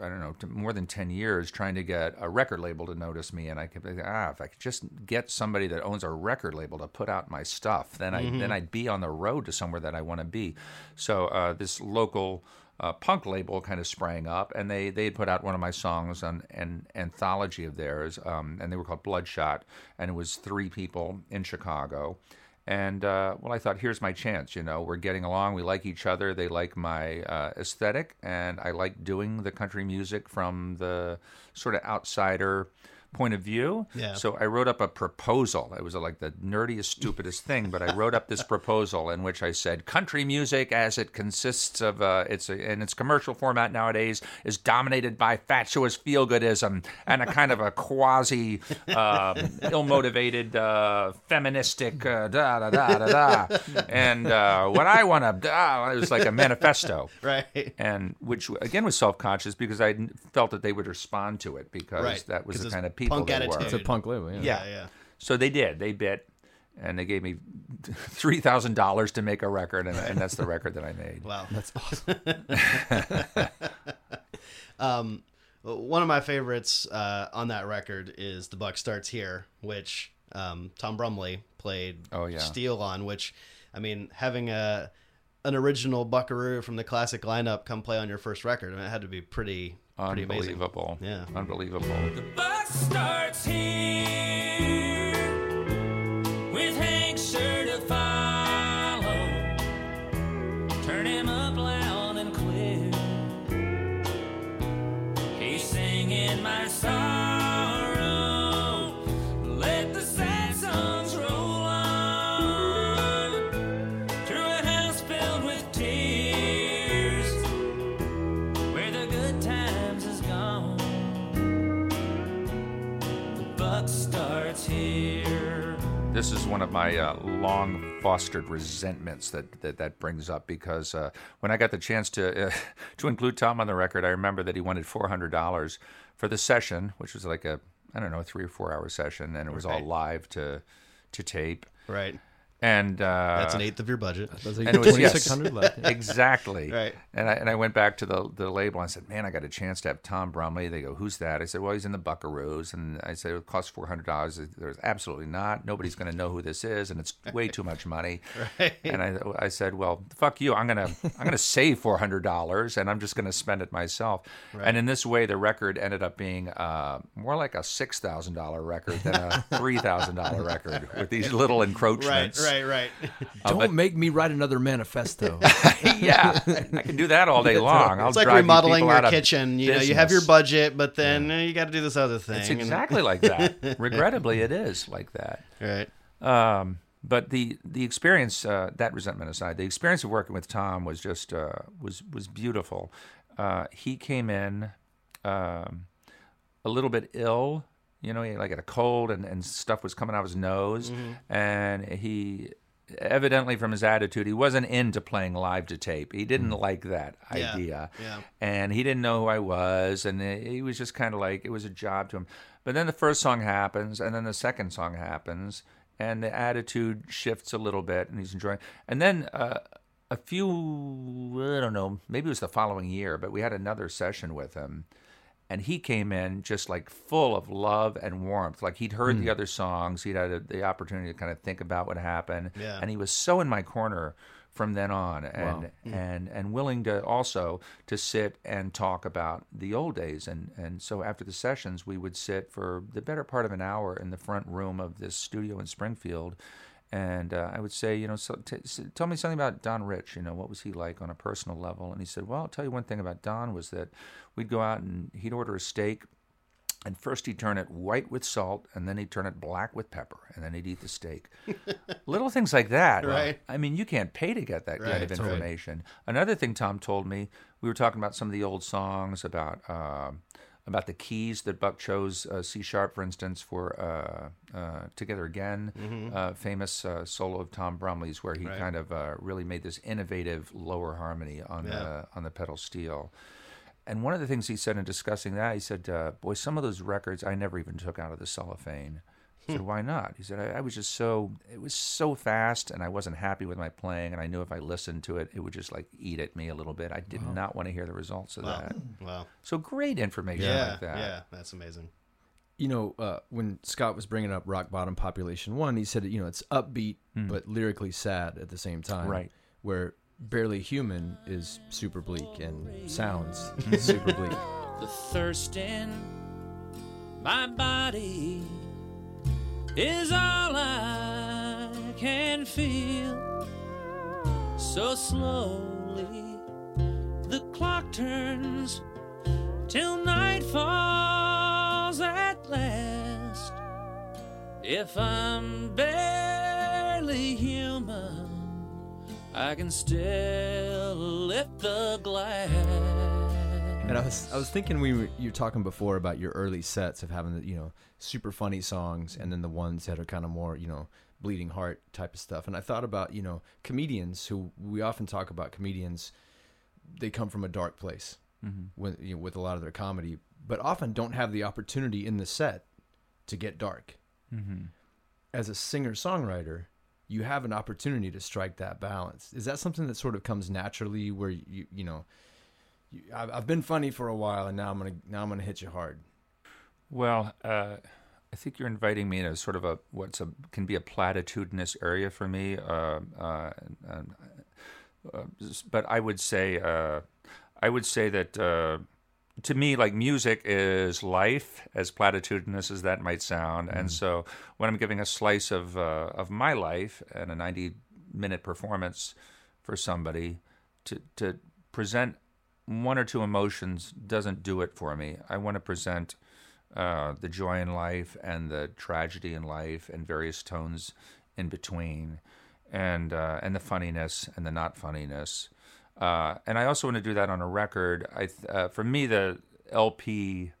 I don't know more than ten years trying to get a record label to notice me, and I thinking, ah, if I could just get somebody that owns a record label to put out my stuff, then I then I'd be on the road to somewhere that I want to be. So uh, this local. Uh, punk label kind of sprang up, and they they had put out one of my songs on an anthology of theirs, um, and they were called Bloodshot, and it was three people in Chicago, and uh, well, I thought, here's my chance. You know, we're getting along. We like each other. They like my uh, aesthetic, and I like doing the country music from the sort of outsider point of view.
Yeah.
So I wrote up a proposal. It was like the nerdiest, stupidest thing, but I wrote up this proposal in which I said, country music, as it consists of uh, its in its commercial format nowadays, is dominated by fatuous feel-goodism and a kind of a quasi um, ill-motivated, uh, feministic uh, da da da da da. And uh, what I want to, it was like a manifesto
right.
and which again was self-conscious because I felt that they would respond to it because
Right,
that was the kind of people
punk
they
attitude.
were.
It's a punk label. Yeah.
Yeah.
Yeah. Yeah.
So they did. They bit, and they gave me *laughs* three thousand dollars to make a record, and, and that's the record that I made.
Wow, *laughs* that's awesome. *laughs* um, one of my favorites uh, on that record is "The Buck Starts Here," which um, Tom Brumley played
Oh, yeah.
steel on. Which, I mean, having a an original Buckaroo from the classic lineup come play on your first record, I mean, it had to be pretty pretty amazing.
Unbelievable.
Yeah.
Unbelievable.
The buck starts here
This is one of my uh, long fostered resentments that, that that brings up because uh, when I got the chance to uh, *laughs* to include Tom on the record, I remember that he wanted four hundred dollars for the session, which was like a I don't know three or four hour session, and it was all live to to tape.
Right,
And uh,
that's an eighth of your budget.
There's like
And it
2600 left. *laughs*
exactly.
Right.
And I and I went back to the the label and I said, "Man, I got a chance to have Tom Brumley." They go, "Who's that?" I said, "Well, he's in the Buckaroos." And I said, "It costs four hundred dollars." There's absolutely not. Nobody's going to know who this is, and it's way too much money. *laughs*
Right.
And I I said, "Well, fuck you. I'm gonna I'm gonna save four hundred dollars, and I'm just going to spend it myself." Right. And in this way, the record ended up being uh, more like a six thousand dollar record than a *laughs* three thousand dollar record with these little encroachments.
Right,
encroachments.
Right, right. *laughs*
Don't make me write another manifesto. *laughs*
yeah, I can do that all day *laughs* long. I'll
it's like
drive
remodeling
people
your kitchen. You know, you have your budget, but then uh, you got to do this other thing.
It's exactly like that. Regrettably, it is like that.
right.
Um, but the the experience, uh, that resentment aside, the experience of working with Tom was just uh, was was beautiful. Uh, he came in um, a little bit ill, you know, he like had a cold and, and stuff was coming out of his nose, and he evidently from his attitude he wasn't into playing live to tape. He didn't like that
Yeah,
idea,
yeah.
and he didn't know who I was, and he was just kind of like it was a job to him. But then the first song happens, and then the second song happens, and the attitude shifts a little bit, and he's enjoying. And then uh, a few, I don't know, maybe it was the following year, but we had another session with him, and he came in just like full of love and warmth. Like he'd heard the other songs, he'd had a, the opportunity to kind of think about what happened,
Yeah.
and he was so in my corner from then on and
Hmm.
and and willing to also to sit and talk about the old days and and so after the sessions we would sit for the better part of an hour in the front room of this studio in Springfield And uh, I would say, you know, so t- tell me something about Don Rich. You know, what was he like on a personal level? And he said, well, I'll tell you one thing about Don was that we'd go out and he'd order a steak, and first he'd turn it white with salt, and then he'd turn it black with pepper, and then he'd eat the steak. *laughs* Little things like that.
Right.
I mean, you can't pay to get that kind of information. Another thing Tom told me, we were talking about some of the old songs about uh, about the keys that Buck chose, uh, C sharp, for instance, for uh, uh, "Together Again," uh, famous uh, solo of Tom Brumley's, where he
Mm-hmm. Right.
kind of uh, really made this innovative lower harmony on
Yeah.
the on the pedal steel. And one of the things he said in discussing that, he said, uh, "Boy, some of those records I never even took out of the cellophane." I said,
Hmm.
"Why not?" He said, I, "I was just so it was so fast, and I wasn't happy with my playing, and I knew if I listened to it, it would just like eat at me a little bit. I did not want to hear the results of
Wow.
that.
Wow.
So great information
Yeah.
like that.
Yeah. That's amazing.
you know, uh, when Scott was bringing up Rock Bottom Population One, he said, you know, it's upbeat but lyrically sad at the same time.
Right.
Where Barely Human is super bleak and sounds super bleak. *laughs*
the thirst in my body is all I can feel. So slowly the clock turns till night falls at last. If I'm barely human, I can still lift the glass.
And I was I was thinking we were, you were talking before about your early sets of having the you know super funny songs and then the ones that are kind of more you know bleeding heart type of stuff. And I thought about you know comedians who we often talk about comedians. They come from a dark place mm-hmm. with you know, with a lot of their comedy, but often don't have the opportunity in the set to get dark. Mm-hmm. As a singer songwriter, you have an opportunity to strike that balance. Is that something that sort of comes naturally, where you you know? You- I've, I've been funny for a while, and now I'm gonna now I'm gonna hit you hard.
Well, uh, I think you're inviting me into sort of a what's a can be a platitudinous area for me. Uh, uh, and, uh, but I would say uh, I would say that uh, to me, like music is life, as platitudinous as that might sound. And so, when I'm giving a slice of uh, of my life and a 90 minute performance for somebody, to to present one or two emotions doesn't do it for me. I want to present uh, the joy in life and the tragedy in life and various tones in between, and uh, and the funniness and the not funniness. Uh, and I also want to do that on a record. I uh, for me the LP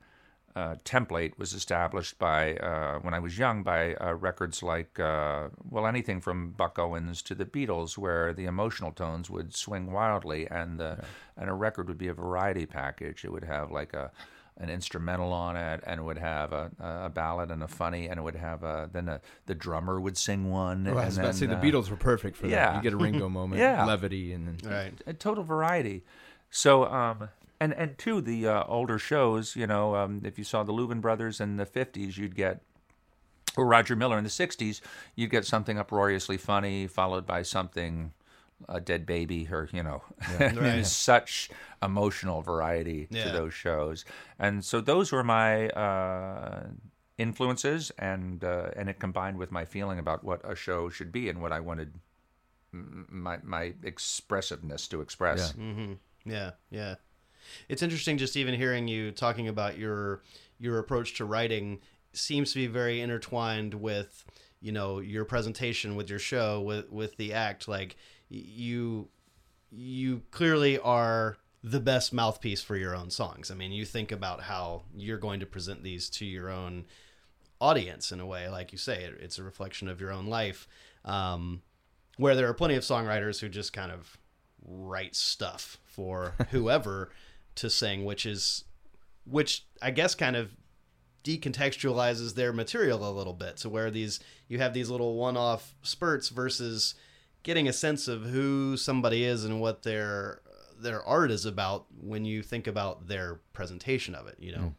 uh, template was established by uh, when I was young by uh, records like uh, well anything from Buck Owens to the Beatles, where the emotional tones would swing wildly, and the and a record would be a variety package. It would have like a an instrumental on it, and it would have a, a ballad and a funny, and it would have a then a, the drummer would sing one.
Oh, I
and
was about to say the
uh,
Beatles were perfect for that.
yeah.
You get a Ringo *laughs* moment,
Yeah.
levity, and then
Right.
a total variety. So, um, and and two, the uh, older shows, you know, um, if you saw the Louvin brothers in the '50s, you'd get, or Roger Miller in the '60s, you'd get something uproariously funny, followed by something, a dead baby, or you know, *laughs*
Right.
such emotional variety
Yeah.
to those shows. And so those were my. Uh, influences and uh, and it combined with my feeling about what a show should be and what I wanted my my expressiveness to express.
Yeah. Yeah, yeah. It's interesting just even hearing you talking about your your approach to writing seems to be very intertwined with you know your presentation with your show with with the act like you you clearly are the best mouthpiece for your own songs. I mean, you think about how you're going to present these to your own audience in a way, like you say, it, it's a reflection of your own life. Um, where there are plenty of songwriters who just kind of write stuff for *laughs* whoever to sing, which is, which I guess kind of decontextualizes their material a little bit. So where these you have these little one-off spurts versus getting a sense of who somebody is and what their their art is about when you think about their presentation of it. You know.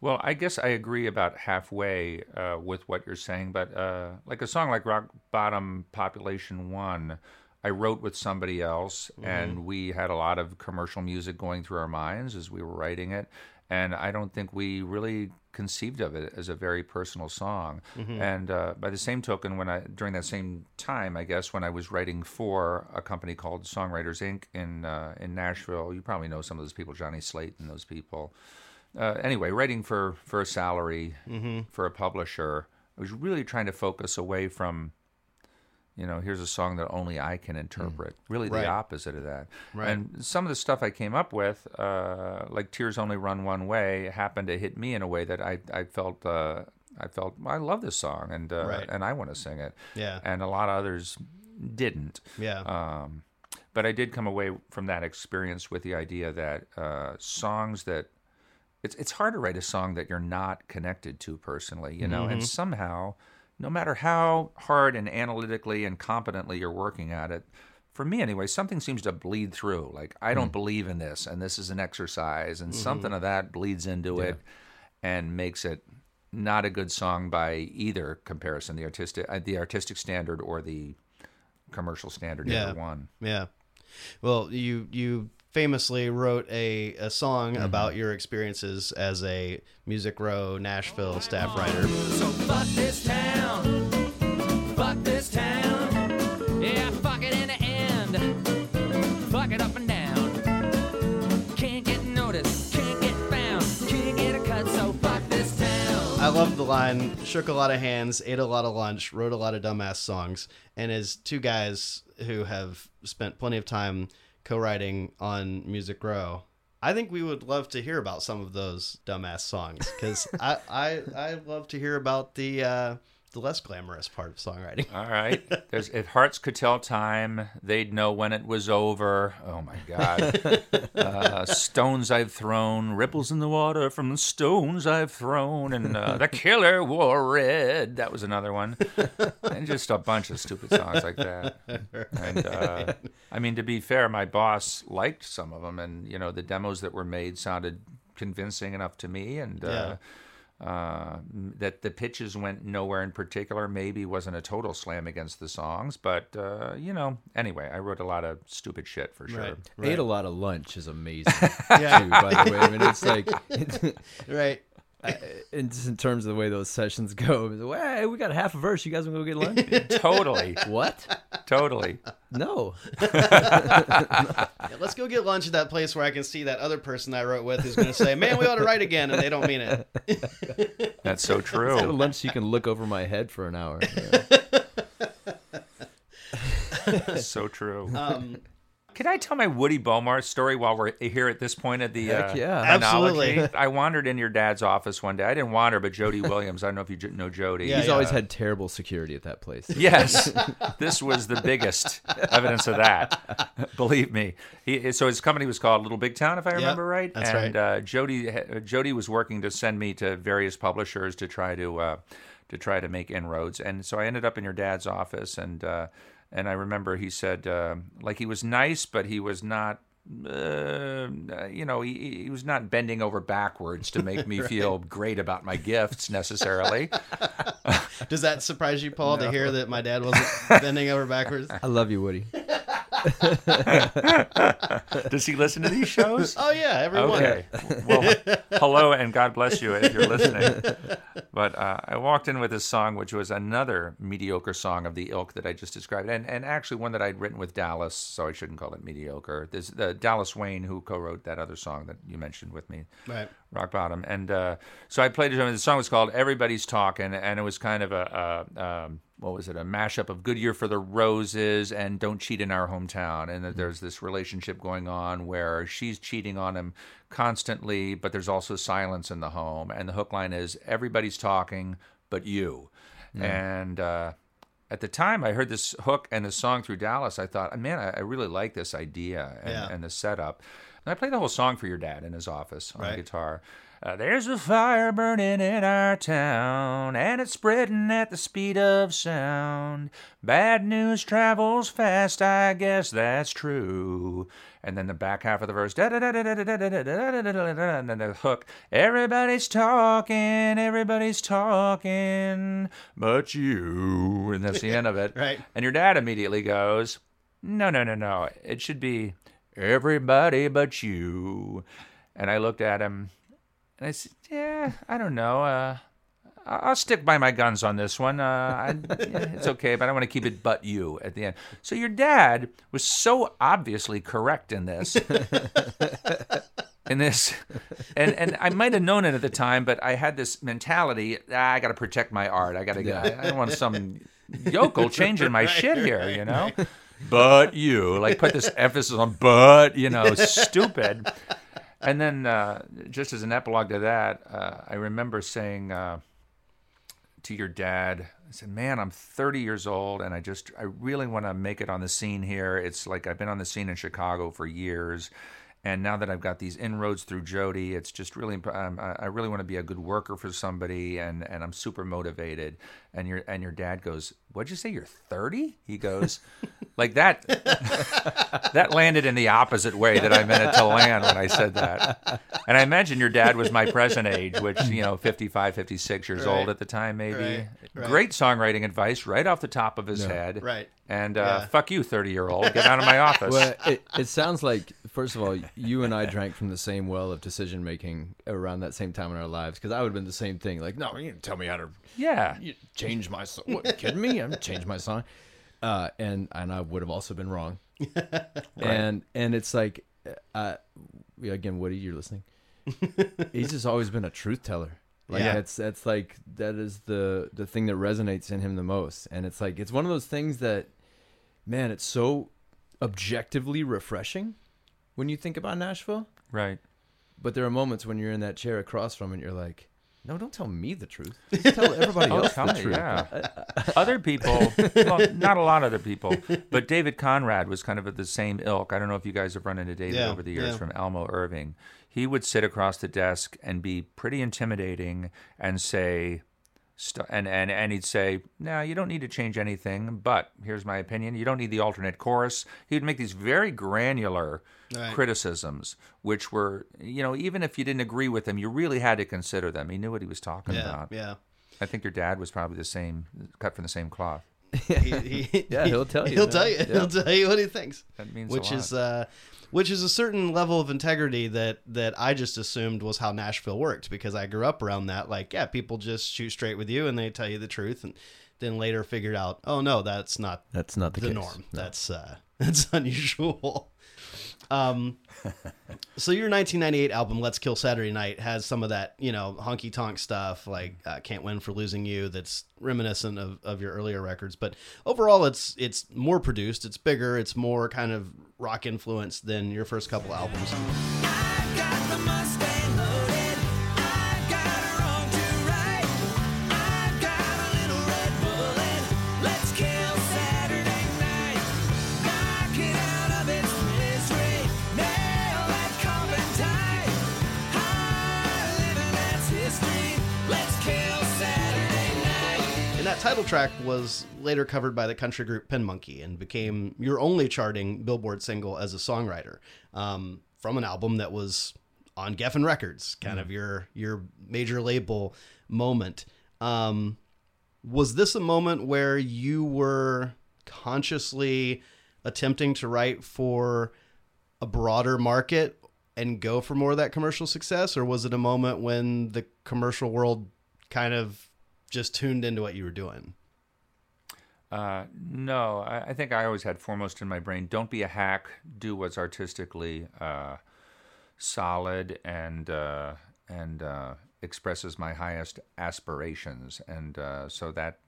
Well, I guess I agree about halfway uh, with what you're saying, but uh, like a song like Rock Bottom Population One, I wrote with somebody else, and we had a lot of commercial music going through our minds as we were writing it. and I don't think we really conceived of it as a very personal song.
Mm-hmm.
And uh, by the same token, when I during that same time, I guess when I was writing for a company called Songwriters Inc. in uh, in Nashville, you probably know some of those people, Johnny Slate and those people. Uh, anyway, writing for for a salary
Mm-hmm.
for a publisher, I was really trying to focus away from you know, here's a song that only I can interpret. Really,
Mm. Right.
the opposite of that.
Right.
And some of the stuff I came up with, uh, like "Tears Only Run One Way," happened to hit me in a way that I I felt uh, I felt I love this song and uh,
Right.
and I want to sing it.
Yeah.
And a lot of others didn't.
Yeah.
Um, but I did come away from that experience with the idea that uh, songs that it's it's hard to write a song that you're not connected to personally, you know, and somehow, no matter how hard and analytically and competently you're working at it, for me anyway, something seems to bleed through. Like I don't believe in this, and this is an exercise, and something of that bleeds into it and makes it not a good song by either comparison, the artistic uh, the artistic standard or the commercial standard,
Yeah.
either one.
Yeah. Well, you you famously wrote a, a song
Mm-hmm.
about your experiences as a Music Row Nashville staff writer.
So town.
I love the line shook a lot of hands, ate a lot of lunch, wrote a lot of dumbass songs. And as two guys who have spent plenty of time co writing on Music Row, I think we would love to hear about some of those dumbass songs because *laughs* I, I I love to hear about the uh, the less glamorous part of songwriting.
All right. *laughs* There's, if hearts could tell time, they'd know when it was over. Oh my God. *laughs* Uh, stones I've thrown, ripples in the water from the stones I've thrown, and uh, the killer wore red. That was another one, and just a bunch of stupid songs like that. And uh, I mean, to be fair, my boss liked some of them, and you know, the demos that were made sounded convincing enough to me, and. Uh, uh, that the pitches went nowhere in particular. Maybe wasn't a total slam against the songs, but uh, you know. Anyway, I wrote a lot of stupid shit for sure.
Right.
Ate a lot of lunch is amazing. *laughs*
Yeah.
too, by the way, I mean it's like, *laughs*
Right.
In, just in terms of the way those sessions go, it's like, hey, we got half a verse. You guys want to go get lunch? *laughs*
Totally,
what?
totally.
No. *laughs*
Yeah, let's go get lunch at that place where I can see that other person I wrote with who's going to say, "Man, we ought to write again," and they don't mean it. *laughs*
That's so
Go to
true.
lunch so you can look over my head for an hour. Yeah.
so true.
Um,
Can I tell my Woody Bomar story while we're here at this point of the
Heck
uh,
yeah.
Absolutely. *laughs*
I wandered in your dad's office one day. I didn't wander, but Jody Williams. I don't know if you know Jody.
Yeah,
He's
yeah.
always had terrible security at that place. *laughs*
Yes, this was the biggest evidence of that. *laughs* Believe me. He, so his company was called Little Big Town, if I remember right.
that's
and
right.
uh, Jody uh, Jody was working to send me to various publishers to try to uh, to try to make inroads. And so I ended up in your dad's office, and uh, and I remember he said uh, like he was nice, but he was not. Uh, you know, he, he was not bending over backwards to make me *laughs* feel great about my gifts necessarily. *laughs*
does that surprise you, Paul, to hear that my dad wasn't bending over backwards?
I love you, Woody. *laughs* *laughs*
Does he listen to these shows?
Oh yeah, everyone.
Okay. Well, hello and God bless you if you're listening. But uh, I walked in with this song, which was another mediocre song of the ilk that I just described, and and actually one that I'd written with Dallas, so I shouldn't call it mediocre. There's the Dallas Wayne who co-wrote that other song that you mentioned with me.
Right.
Rock Bottom. And uh, so I played it. and The song was called "Everybody's Talking," and it was kind of a, a um, what was it? A mashup of Good Year for the Roses" and "Don't Cheat in Our Hometown." And that there's this relationship going on where she's cheating on him constantly, but there's also silence in the home. And the hook line is "Everybody's talking, but you." And uh, at the time I heard this hook and the song through Dallas, I thought, man, I, I really like this idea and,
Yeah.
and the setup. And I played the whole song for your dad in his office on
Right.
guitar. Uh, there's a fire burning in our town, and it's spreading at the speed of sound. Bad news travels fast, I guess that's true. And then the back half of the verse, and then the hook. Everybody's talking, everybody's talking, but you. And that's the end of it.
right.
And your dad immediately goes, No, no, no, no. It should be everybody but you. And I looked at him and I said, "Yeah, I don't know. Uh, I'll stick by my guns on this one. Uh, I, yeah, it's okay, but I want to keep it but you at the end." So your dad was so obviously correct in this. in this, and and I might have known it at the time, but I had this mentality: ah, I got to protect my art. I got to. I, I don't want some yokel changing my shit here, you know. *laughs* But you like put this emphasis on but you know stupid. And then, uh, just as an epilogue to that, uh, I remember saying uh, to your dad, I said, "Man, I'm 30 years old, and I just, I really want to make it on the scene here. It's like I've been on the scene in Chicago for years, and now that I've got these inroads through Jody, it's just really, um, I really want to be a good worker for somebody, and and I'm super motivated." And your and your dad goes, "What'd you say? You're 30?" He goes, like that. *laughs* that landed in the opposite way that I meant it to land when I said that. And I imagine your dad was my present age, which, you know, 55, 56 years
Right.
old at the time, maybe.
Right, right.
Great songwriting advice right off the top of his head.
Right.
And uh,
Yeah.
fuck you, 30 year old. Get out of my *laughs* office.
Well, it, it sounds like first of all, you and I drank from the same well of decision making around that same time in our lives. Because I would have been the same thing. Like, no, you didn't tell me how to
yeah.
you change my song. What, you kidding me? I'm change my song. Uh, and and I would have also been wrong. *laughs* And and it's like, uh, again, Woody, you're listening. *laughs* He's just always been a truth teller. Like
Yeah.
it's that's like that is the the thing that resonates in him the most. And it's like it's one of those things that, man, it's so objectively refreshing when you think about Nashville.
Right.
But there are moments when you're in that chair across from it, you're like, no, don't tell me the truth. *laughs* Just tell everybody else
tell
the
me,
truth.
yeah. *laughs* other people, well, not a lot of other people, but David Conrad was kind of of the same ilk. I don't know if you guys have run into David
Yeah,
over the years
yeah.
from Almo Irving. He would sit across the desk and be pretty intimidating and say, st- and, and, and he'd say, No, you don't need to change anything, but here's my opinion. You don't need the alternate chorus. He'd make these very granular
Right.
criticisms, which were, you know, even if you didn't agree with him, you really had to consider them. He knew what he was talking
Yeah.
about.
Yeah.
I think your dad was probably the same, cut from the same cloth.
He, he, *laughs*
Yeah, he'll tell you,
He'll
man.
tell you.
Yeah.
He'll tell you what he thinks.
That means a
which
lot.
is uh, which is a certain level of integrity that that I just assumed was how Nashville worked because I grew up around that. Like, yeah, people just shoot straight with you and they tell you the truth, and then later figured out, oh no, that's not
That's not the,
the
case.
norm. That's uh, *laughs* that's unusual. Um, so your 1998 album "Let's Kill Saturday Night" has some of that, you know, honky tonk stuff like uh, "Can't Win for Losing You." That's reminiscent of, of your earlier records, but overall, it's it's more produced, it's bigger, it's more kind of rock influenced than your first couple albums. Title track was later covered by the country group Pin Monkey and became your only charting Billboard single as a songwriter um, from an album that was on Geffen Records, kind of your your major label moment. Um, was this a moment where you were consciously attempting to write for a broader market and go for more of that commercial success, or was it a moment when the commercial world kind of just tuned into what you were doing?
Uh, no, I, I think I always had foremost in my brain: don't be a hack. Do what's artistically uh, solid and uh, and uh, expresses my highest aspirations. And uh, so that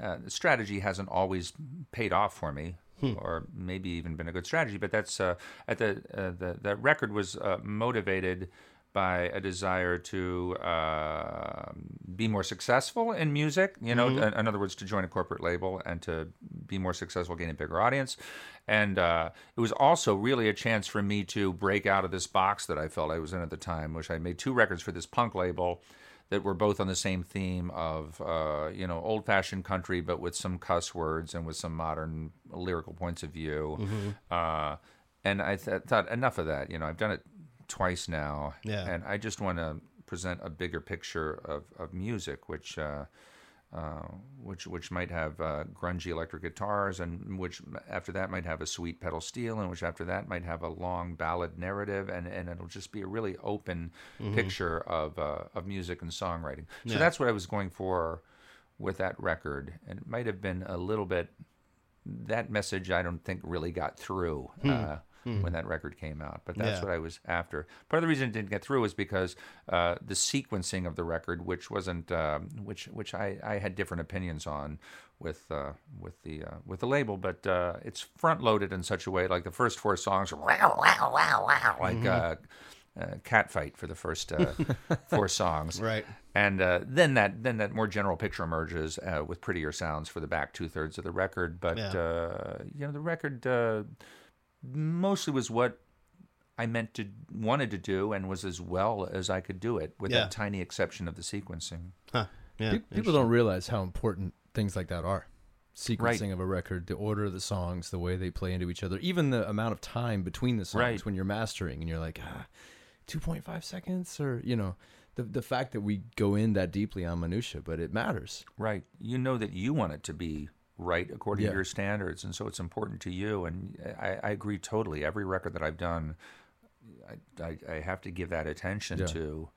uh, strategy hasn't always paid off for me, or maybe even been a good strategy. But that's uh, at the uh, the the record was uh, motivated by a desire to uh, be more successful in music. You know, in, in other words, to join a corporate label and to be more successful, gain a bigger audience. And uh, it was also really a chance for me to break out of this box that I felt I was in at the time, which I made two records for this punk label that were both on the same theme of uh, you know old fashioned country, but with some cuss words and with some modern lyrical points of view. Uh, and I th- thought enough of that. You know, I've done it twice now,
Yeah.
and I just want to present a bigger picture of, of music, which. Uh, uh, which which might have uh, grungy electric guitars, and which after that might have a sweet pedal steel, and which after that might have a long ballad narrative, and, and it'll just be a really open picture of uh, of music and songwriting. So that's what I was going for with that record, and it might have been a little bit that message I don't think really got through uh, when that record came out. But that's
Yeah.
what I was after. Part of the reason it didn't get through was because uh, the sequencing of the record, which wasn't, um, which which I, I had different opinions on with uh, with the uh, with the label, but uh, it's front loaded in such a way like the first four songs are wow wow wow wow like. Uh, uh, cat fight for the first uh, four *laughs* songs,
Right.
and uh, then that then that more general picture emerges uh, with prettier sounds for the back two thirds of the record. But
Yeah.
uh, you know, the record uh, mostly was what I meant to wanted to do, and was as well as I could do it, with
Yeah.
that tiny exception of the sequencing.
Huh. Yeah.
Pe- people don't realize how important things like that are. Sequencing
Right.
of a record, the order of the songs, the way they play into each other, even the amount of time between the songs
Right.
when you're mastering and you're like, ah, 2.5 seconds or, you know, the the fact that we go in that deeply on minutia, but it matters.
Right. You know that you want it to be right according
Yeah.
to your standards, and so it's important to you. And I, I agree totally. Every record that I've done, I, I, I have to give that attention
Yeah.
to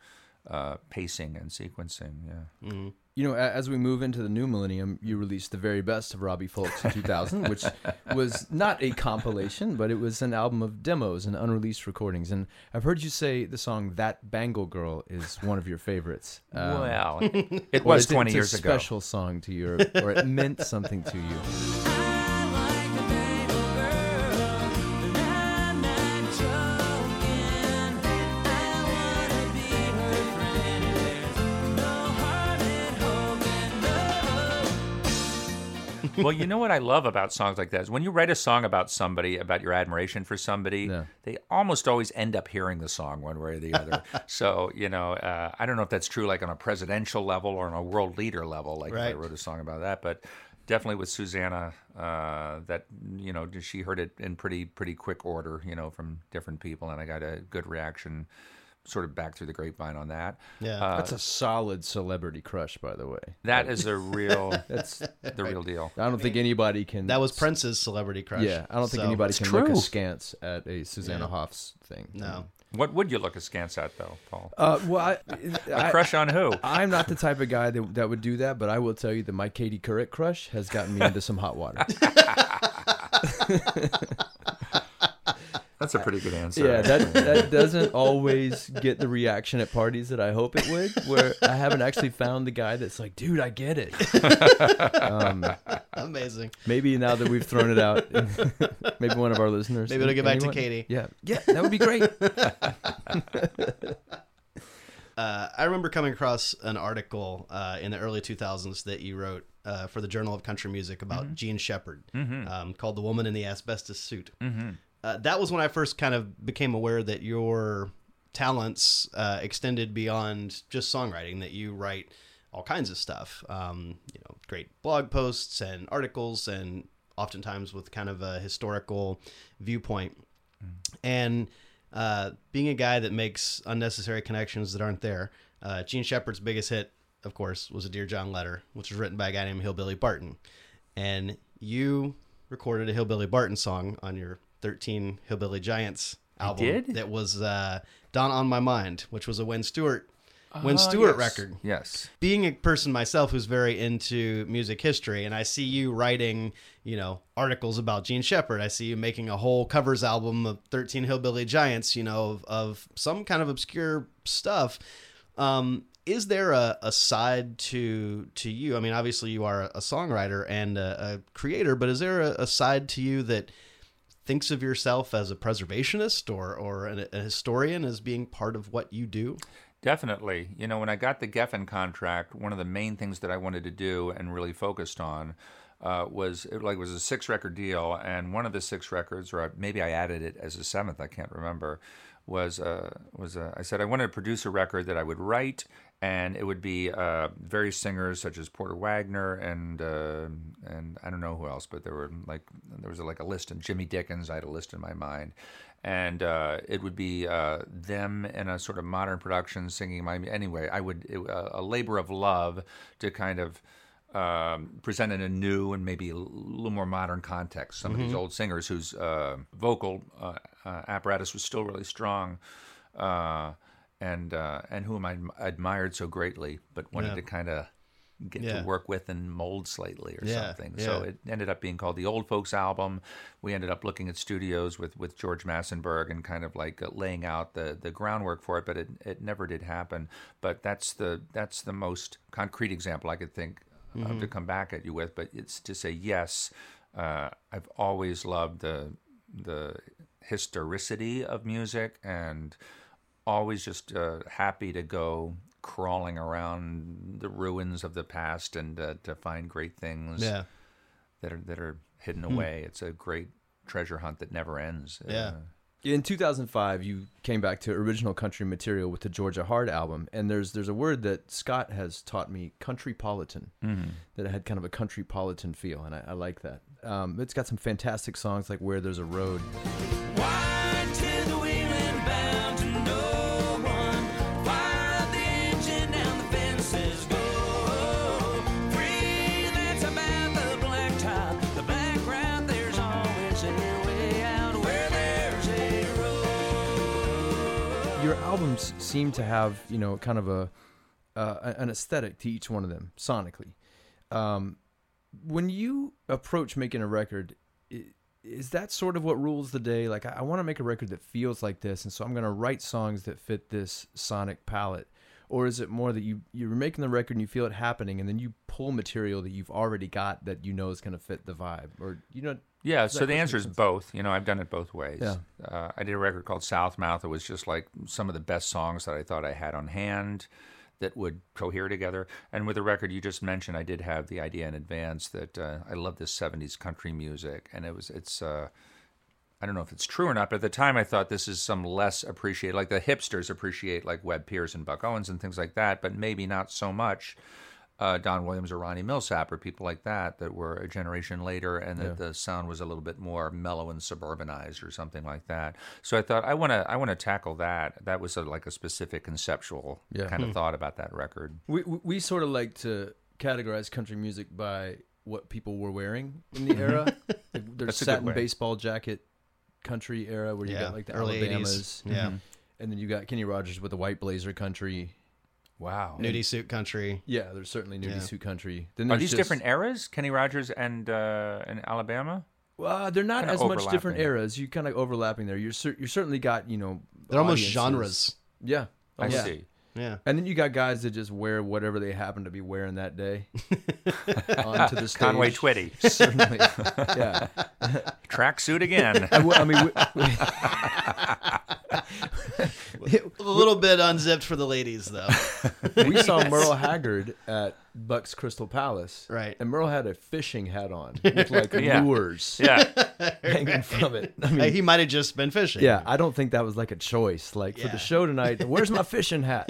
uh, pacing and sequencing. Yeah.
You know, as we move into the new millennium, you released the very best of Robbie Fulks in 2000, which was not a compilation, but it was an album of demos and unreleased recordings. And I've heard you say the song "That Bangle Girl" is one of your favorites. Um, *laughs*
well, it
or
was
it's-
20
it's
years
a
ago.
special song to you, or, or it meant something to you. *laughs*
well, you know what I love about songs like that is when you write a song about somebody, about your admiration for somebody,
Yeah.
they almost always end up hearing the song one way or the other. *laughs* so, you know, uh, I don't know if that's true like on a presidential level or on a world leader level, like if I wrote a song about that, but definitely with Susanna, uh, that, you know, she heard it in pretty, pretty quick order, you know, from different people, and I got a good reaction sort of back through the grapevine on that.
Yeah.
Uh,
That's a solid celebrity crush, by the way.
that is a real, *laughs*
That's.
the real deal.
I don't think anybody can.
that was Prince's celebrity crush.
Yeah, I don't think anybody
It's
can look
true.
askance at a Susanna
Yeah.
Hoffs thing.
No.
What would you look askance at, though, Paul?
Uh, well, I, *laughs*
A
I-
crush on who?
I'm not the type of guy that, that would do that, but I will tell you that my Katie Couric crush has gotten me into some hot water. *laughs*
That's a pretty good answer.
yeah, that that *laughs* doesn't always get the reaction at parties that I hope it would. Where I haven't actually found the guy that's like, dude, I get it. Um,
Amazing.
maybe now that we've thrown it out, *laughs* maybe one of our listeners.
Maybe it'll get back to? Katie.
Yeah, yeah, that would be great. *laughs*
Uh, I remember coming across an article uh, in the early 2000s that you wrote uh, for the Journal of Country Music about Jean Shepard um, called The Woman in the Asbestos Suit. Uh, that was when I first kind of became aware that your talents uh, extended beyond just songwriting, that you write all kinds of stuff. Um, you know, great blog posts and articles, and oftentimes with kind of a historical viewpoint. And uh, being a guy that makes unnecessary connections that aren't there, uh, Jean Shepard's biggest hit, of course, was a Dear John letter, which was written by a guy named Hillbilly Barton. And you recorded a Hillbilly Barton song on your 13 Hillbilly Giants album.
did?
That was uh, Dawn on My Mind, which was a Wynn Stewart. Wynn Stewart record
Yes.
being a person myself who's very into music history and I see you writing, you know, articles about Jean Shepard. I see you making a whole covers album of 13 Hillbilly Giants, you know, of, of some kind of obscure stuff. Um, is there a, a side to to you? I mean, obviously you are a songwriter and a, a creator, but is there a, a side to you that thinks of yourself as a preservationist or or an, a historian as being part of what you do?
Definitely. You know, when I got the Geffen contract, one of the main things that I wanted to do and really focused on uh, was it like was a six record deal, and one of the six records, or maybe I added it as a seventh, I can't remember, was uh, was uh, I said I wanted to produce a record that I would write, and it would be uh, various singers such as Porter Wagoner and uh, and I don't know who else, but there were like there was like a list, and Jimmy Dickens. I had a list in my mind, and uh, it would be uh, them in a sort of modern production singing my anyway. I would it, uh, a labor of love to kind of um, present in a new and maybe a little more modern context. Some of these old singers whose uh, vocal uh, uh, apparatus was still really strong, uh, and uh, and whom I admired so greatly, but wanted
Yeah.
to kind of get
Yeah.
to work with and mold slightly or
Yeah,
something. So it ended up being called the Old Folks album. We ended up looking at studios with, with George Massenberg and kind of like uh, laying out the, the groundwork for it, but it, it never did happen. But that's the that's the most concrete example I could think of to come back at you with. But it's to say yes, uh, I've always loved the the historicity of music and always just uh, happy to go crawling around the ruins of the past and uh, to find great things
Yeah.
that are that are hidden away. It's a great treasure hunt that never ends.
Yeah.
Uh,
In 2005, you came back to original country material with the Georgia Hard album, and there's there's a word that Scott has taught me, countrypolitan, that it had kind of a countrypolitan feel, and I, I like that. Um, it's got some fantastic songs like "Where There's a Road."
Wide
seem to have you know kind of a uh, an aesthetic to each one of them sonically. Um, when you approach making a record, is that sort of what rules the day? Like, I, I want to make a record that feels like this, and so I'm going to write songs that fit this sonic palette. Or is it more that you you're making the record and you feel it happening, and then you pull material that you've already got that you know is going to fit the vibe? Or you know,
Yeah, so the answer is both. You know, I've done it both ways.
Yeah.
Uh, I did a record called Southmouth. It was just like some of the best songs that I thought I had on hand that would cohere together. And with the record you just mentioned, I did have the idea in advance that uh, I love this '70s country music, and it was it's. Uh, I don't know if it's true or not, but at the time I thought this is some less appreciated. Like the hipsters appreciate like Webb Pierce and Buck Owens and things like that, but maybe not so much uh, Don Williams or Ronnie Milsap or people like that that were a generation later, and that the sound was a little bit more mellow and suburbanized or something like that. So I thought I want to I want to tackle that. That was a, like a specific conceptual
Yeah.
kind of thought about that record.
We we, we sort of like to categorize country music by what people were wearing in the era. *laughs* Like, There's
That's
satin
way.
baseball jacket country era where you
Yeah,
got like the
early 80s.
Alabamas,
Yeah.
and then you got Kenny Rogers with the white blazer country.
Wow.
Nudie suit country.
Yeah, there's certainly nudie
Yeah.
suit country. Then
Are
there's
these
just-
different eras? Kenny Rogers and uh, and Alabama?
Well, they're not
Kinda
as much different
overlapping.
eras. You kind of overlapping there. You're cer- you certainly got you know
They're almost
audiences.
genres.
Yeah,
I
yeah.
see.
Yeah.
And then you got guys that just wear whatever they happen to be wearing that day *laughs* onto the stage.
Conway Twitty, *laughs*
Certainly, yeah.
tracksuit again.
I, w- I mean, we, *laughs*
A little bit unzipped for the ladies, though. *laughs*
we saw Merle Haggard at Buck's Crystal Palace.
Right.
And Merle had a fishing hat on *laughs* with like
Yeah.
lures
yeah, *laughs*
hanging from it. I mean,
he might have just been fishing.
yeah, I don't think that was like a choice. Like for the show tonight, where's my fishing hat?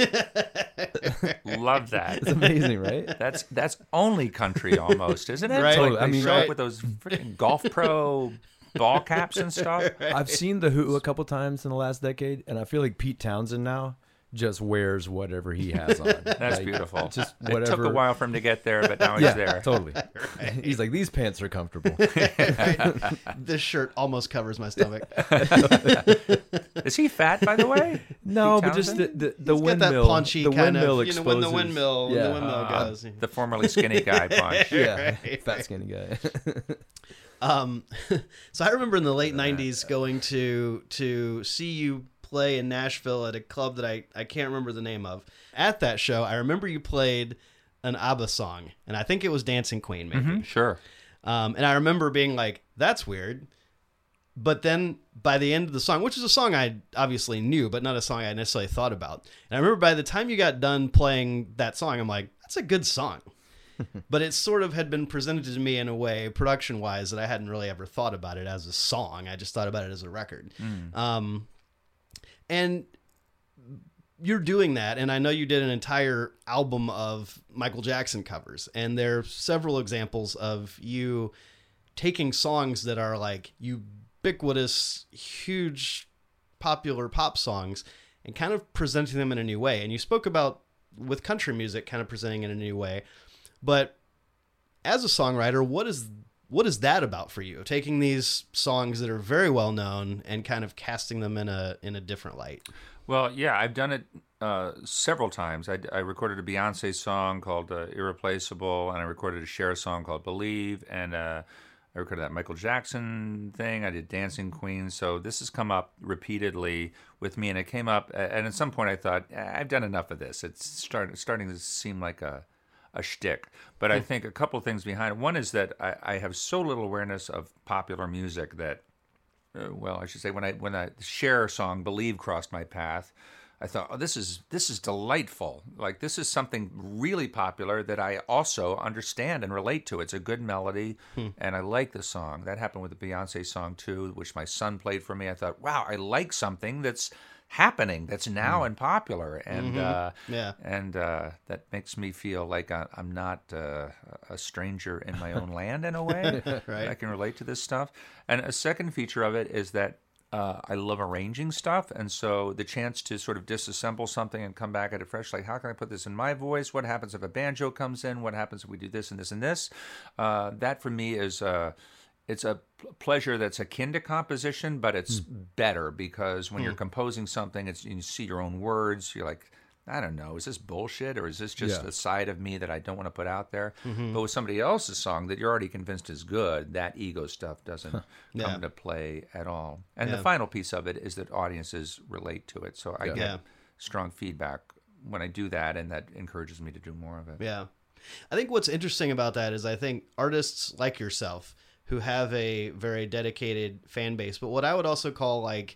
love that.
It's amazing, right?
That's that's only country almost, isn't it?
Right.
Like
Totally. I
they
mean,
show
right.
up with those freaking golf pro ball caps and stuff. *laughs*
I've seen the Who a couple times in the last decade, and I feel like Pete Townshend now just wears whatever he has on. *laughs*
That's
Like,
beautiful.
Just
It took a while for him to get there, but now he's
Yeah,
there.
totally. He's like, these pants are comfortable. *laughs*
This shirt almost covers my stomach.
Is he fat, by the way?
No, but just the the, the
He's got
windmill.
that paunchy
the
kind
windmill
of, you know, when the
exposes-
windmill, when
yeah,
the windmill uh, goes.
The formerly skinny guy punch.
yeah, fat skinny guy.
Um, *laughs* so I remember in the late '90s going to to see you play in Nashville at a club that I I can't remember the name of. At that show, I remember you played an ABBA song, and I think it was Dancing Queen, maybe.
Mhm, Sure.
Um, and I remember being like, "That's weird." But then by the end of the song, which is a song I obviously knew, but not a song I necessarily thought about. And I remember by the time you got done playing that song, I'm like, "That's a good song." *laughs* but it sort of had been presented to me in a way, production wise, that I hadn't really ever thought about it as a song. I just thought about it as a record. Um, and you're doing that, and I know you did an entire album of Michael Jackson covers, and there are several examples of you taking songs that are like ubiquitous, huge, popular pop songs, and kind of presenting them in a new way. And you spoke about with country music, kind of presenting in a new way, but as a songwriter, what is what is that about for you? Taking these songs that are very well known and kind of casting them in a in a different light.
Well, yeah, I've done it uh, several times. I, I recorded a Beyonce song called uh, "Irreplaceable," and I recorded a Cher song called "Believe," and uh, I recorded that Michael Jackson thing. I did Dancing Queen. So this has come up repeatedly with me, and it came up. And at some point, I thought "Eh, I've done enough of this. It's start, starting to seem like a a shtick. But I think a couple things behind it. One is that I, I have so little awareness of popular music that uh, well, I should say when I when that Cher song "Believe" crossed my path, I thought, oh, this is this is delightful. Like this is something really popular that I also understand and relate to. It's a good melody, and I like the song. That happened with the Beyonce song too, which my son played for me. I thought, wow, I like something that's happening that's now and popular and uh
Yeah.
and uh that makes me feel like I, i'm not uh, a stranger in my own *laughs* land in a way *laughs*
Right.
i can relate to this stuff and a second feature of it is that uh, I love arranging stuff, and so the chance to sort of disassemble something and come back at it fresh, like how can I put this in my voice? What happens if a banjo comes in? What happens if we do this and this and this? Uh, that for me is uh, it's a pleasure that's akin to composition, but it's hmm. better because when you're hmm. composing something, it's you see your own words. You're like, I don't know, is this bullshit or is this just
Yeah.
a side of me that I don't want to put out there? Mm-hmm. But with somebody else's song that you're already convinced is good, that ego stuff doesn't come
Yeah.
into play at all. And
Yeah.
the final piece of it is that audiences relate to it. So I get strong feedback when I do that, and that encourages me to do more of it.
Yeah. I think what's interesting about that is I think artists like yourself who have a very dedicated fan base, but what I would also call like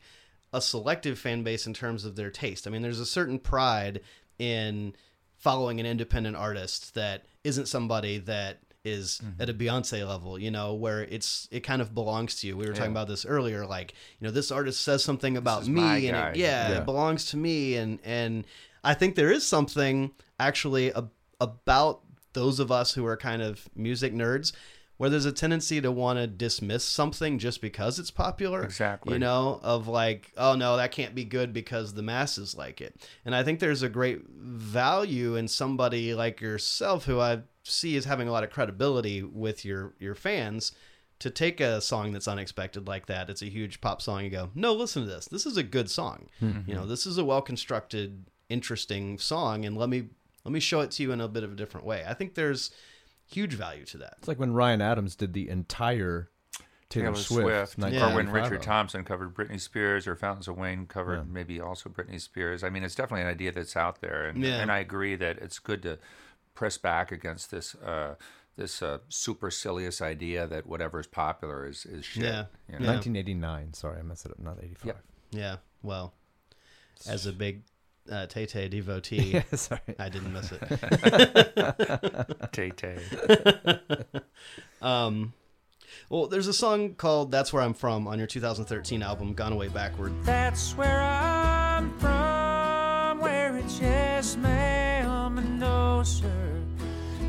a selective fan base in terms of their taste. I mean, there's a certain pride in following an independent artist that isn't somebody that is
Mm-hmm.
at a Beyonce level, you know, where it's it kind of belongs to you. We were talking about this earlier, like you know, this artist says something about me, and it, yeah,
Yeah.
it belongs to me, and and I think there is something actually ab- about those of us who are kind of music nerds where there's a tendency to want to dismiss something just because it's popular.
Exactly.
You know, of like, oh no, that can't be good because the masses like it. And I think there's a great value in somebody like yourself who I see as having a lot of credibility with your your fans to take a song that's unexpected like that. It's a huge pop song. You go, no, listen to this. This is a good song. Mm-hmm. You know, this is a well constructed, interesting song, and let me let me show it to you in a bit of a different way. I think there's huge value to that.
It's like when Ryan Adams did the entire Taylor,
Taylor
Swift,
Swift, or when Richard Thompson covered Britney Spears, or Fountains of Wayne covered maybe also Britney Spears. I mean, it's definitely an idea that's out there, and,
Yeah.
and I agree that it's good to press back against this uh, this uh, supercilious idea that whatever is popular is is shit.
Yeah.
you know?
1989. Sorry, I messed it up. Not 85.
Yep.
Yeah. Well, as a big uh, Tay Tay devotee, *laughs*
Yeah, sorry.
I didn't miss it. *laughs*
Tay Tay. *laughs*
Um, well, there's a song called "That's Where I'm From" on your 2013 album, "Gone Away Backward."
That's where I'm from, where it's yes, ma'am, and no, sir.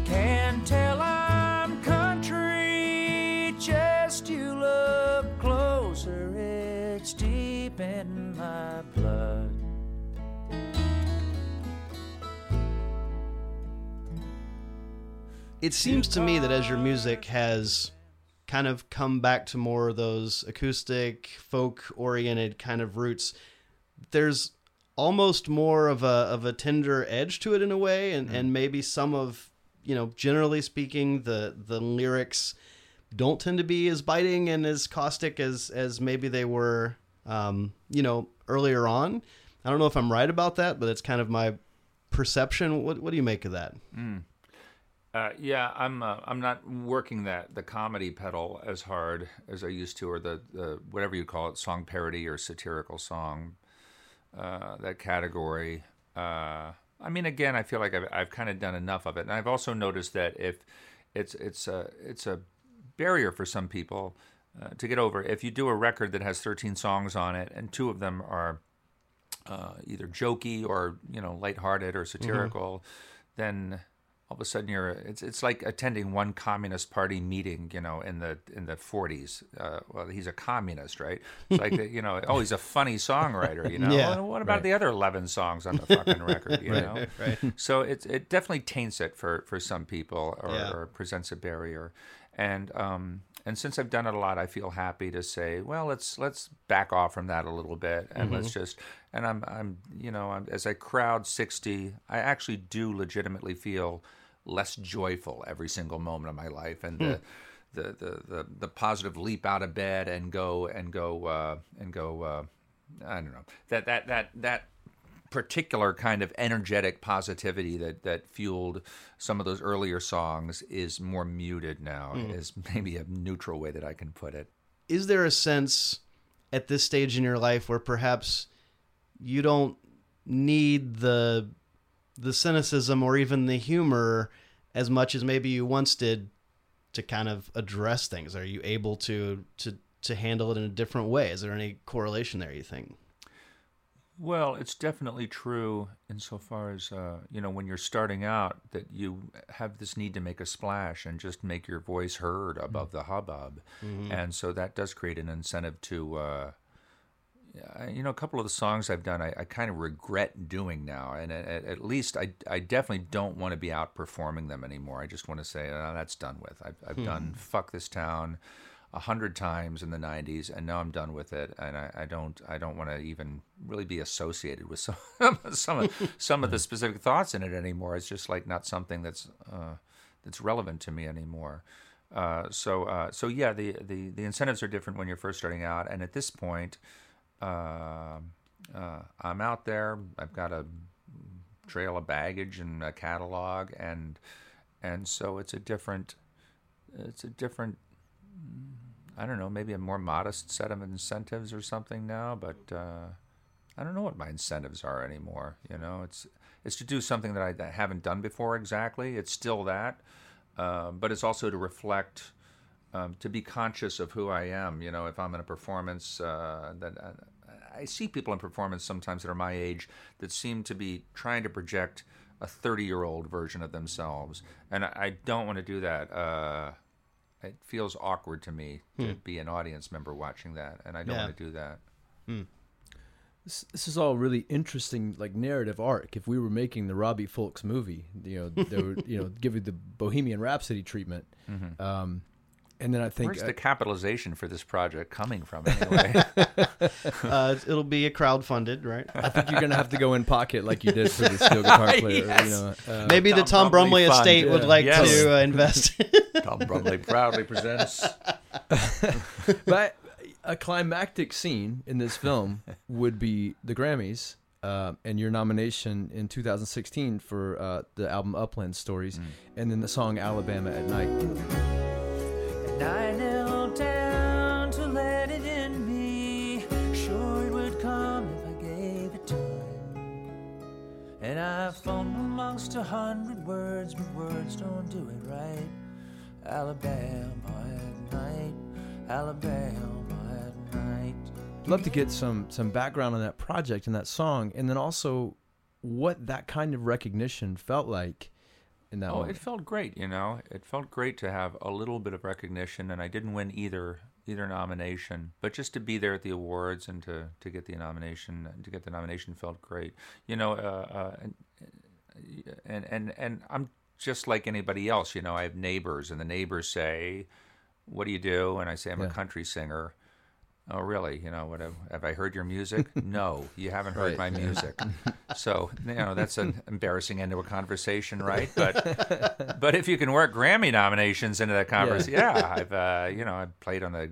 Can't tell I'm country, just you look closer. It's deep in my
It seems to me that as your music has kind of come back to more of those acoustic, folk-oriented kind of roots, there's almost more of a of a tender edge to it in a way, and and maybe some of you know, generally speaking, the the lyrics don't tend to be as biting and as caustic as as maybe they were, um, you know, earlier on. I don't know if I'm right about that, but it's kind of my perception. What what do you make of that?
Uh, yeah, I'm uh, I'm not working that the comedy pedal as hard as I used to, or the, the whatever you call it, song parody or satirical song, uh, that category. Uh, I mean, again, I feel like I've, I've kind of done enough of it, and I've also noticed that if it's it's a it's a barrier for some people uh, to get over. If you do a record that has 13 songs on it, and two of them are uh, either jokey or you know lighthearted or satirical, then all of a sudden you're it's it's like attending one communist party meeting you know in the in the 40s uh, well he's a communist right it's like *laughs* you know oh he's a funny songwriter you know
Yeah.
Well, what about the other 11 songs on the fucking record you *laughs* know *laughs*
right.
so it it definitely taints it for for some people or,
Yeah.
or presents a barrier and um and since I've done it a lot, I feel happy to say, well, let's let's back off from that a little bit, and let's
Mm-hmm.
just. And I'm I'm you know I'm, as I crowd sixty, I actually do legitimately feel less joyful every single moment of my life, and the, the, the the the positive leap out of bed and go and go uh, and go. Uh, I don't know that that that that particular kind of energetic positivity that that fueled some of those earlier songs is more muted now is maybe a neutral way that I can put it.
is there a sense at this stage in your life where perhaps you don't need the the cynicism or even the humor as much as maybe you once did to kind of address things. Are you able to to to handle it in a different way? Is there any correlation there you think?
Well, it's definitely true insofar as uh, you know when you're starting out that you have this need to make a splash and just make your voice heard above the hubbub, and so that does create an incentive to. Uh, you know, a couple of the songs I've done, I, I kind of regret doing now, and at, at least I, I definitely don't want to be out performing them anymore. I just want to say oh, that's done with. I've, I've done "Fuck This Town" a hundred times in the '90s, and now I'm done with it. And I, I don't, I don't want to even really be associated with *laughs* some, some, of, some of the specific thoughts in it anymore. It's just like not something that's, uh, that's relevant to me anymore. Uh, so, uh, so yeah, the, the the incentives are different when you're first starting out, and at this point uh, uh, I'm out there. I've got a trail of baggage and a catalog, and and so it's a different, it's a different. I don't know, maybe a more modest set of incentives or something now, but uh, I don't know what my incentives are anymore. You know, it's it's to do something that I, that haven't done before exactly. It's still that, uh, but it's also to reflect um, to be conscious of who I am. You know, if I'm in a performance uh, that I, see people in performance sometimes that are my age that seem to be trying to project a 30 year old version of themselves, and I, don't want to do that. Uh, it feels awkward to me to be an audience member watching that, and I don't
Yeah.
want to do that.
This, this is all really interesting, like narrative arc. If we were making the Robbie Fulks movie, you know, they would, you know, *laughs* give you the Bohemian Rhapsody treatment. Um, and then I think
Where's
uh,
the capitalization for this project coming from anyway? *laughs*
uh, it'll be a crowdfunded right
I think you're gonna have to go in pocket like you did for the steel *laughs* guitar player.
Yes.
You know, uh,
maybe the
Tom
tom
Brumley
brumley
Fund,
estate would like
Yes.
to uh, invest *laughs*
Tom Brumley proudly presents.
but a climactic scene in this film would be the Grammys uh, and your nomination in 2016 for uh, the album Upland Stories, and then the song Alabama at Night.
And I knelt down to let it in me. Sure, it would come if I gave it time. And I phoned amongst a hundred words, but words don't do it right. Alabama at night, Alabama at night.
love to get some some background on that project and that song, and then also what that kind of recognition felt like in that
Oh,
moment.
it felt great. You know, it felt great to have a little bit of recognition, and I didn't win either either nomination, but just to be there at the awards and to to get the nomination to get the nomination felt great. You know, uh, uh, and, and and and I'm just like anybody else. You know, I have neighbors, and the neighbors say, "What do you do?" And I say, "I'm a country singer." Oh, really? You know, what have, have I heard your music? *laughs* no, you haven't heard my music. *laughs* so, you know, that's an embarrassing end to a conversation, right? *laughs* But but if you can work Grammy nominations into that conversation, yeah, I've uh, you know I've played on the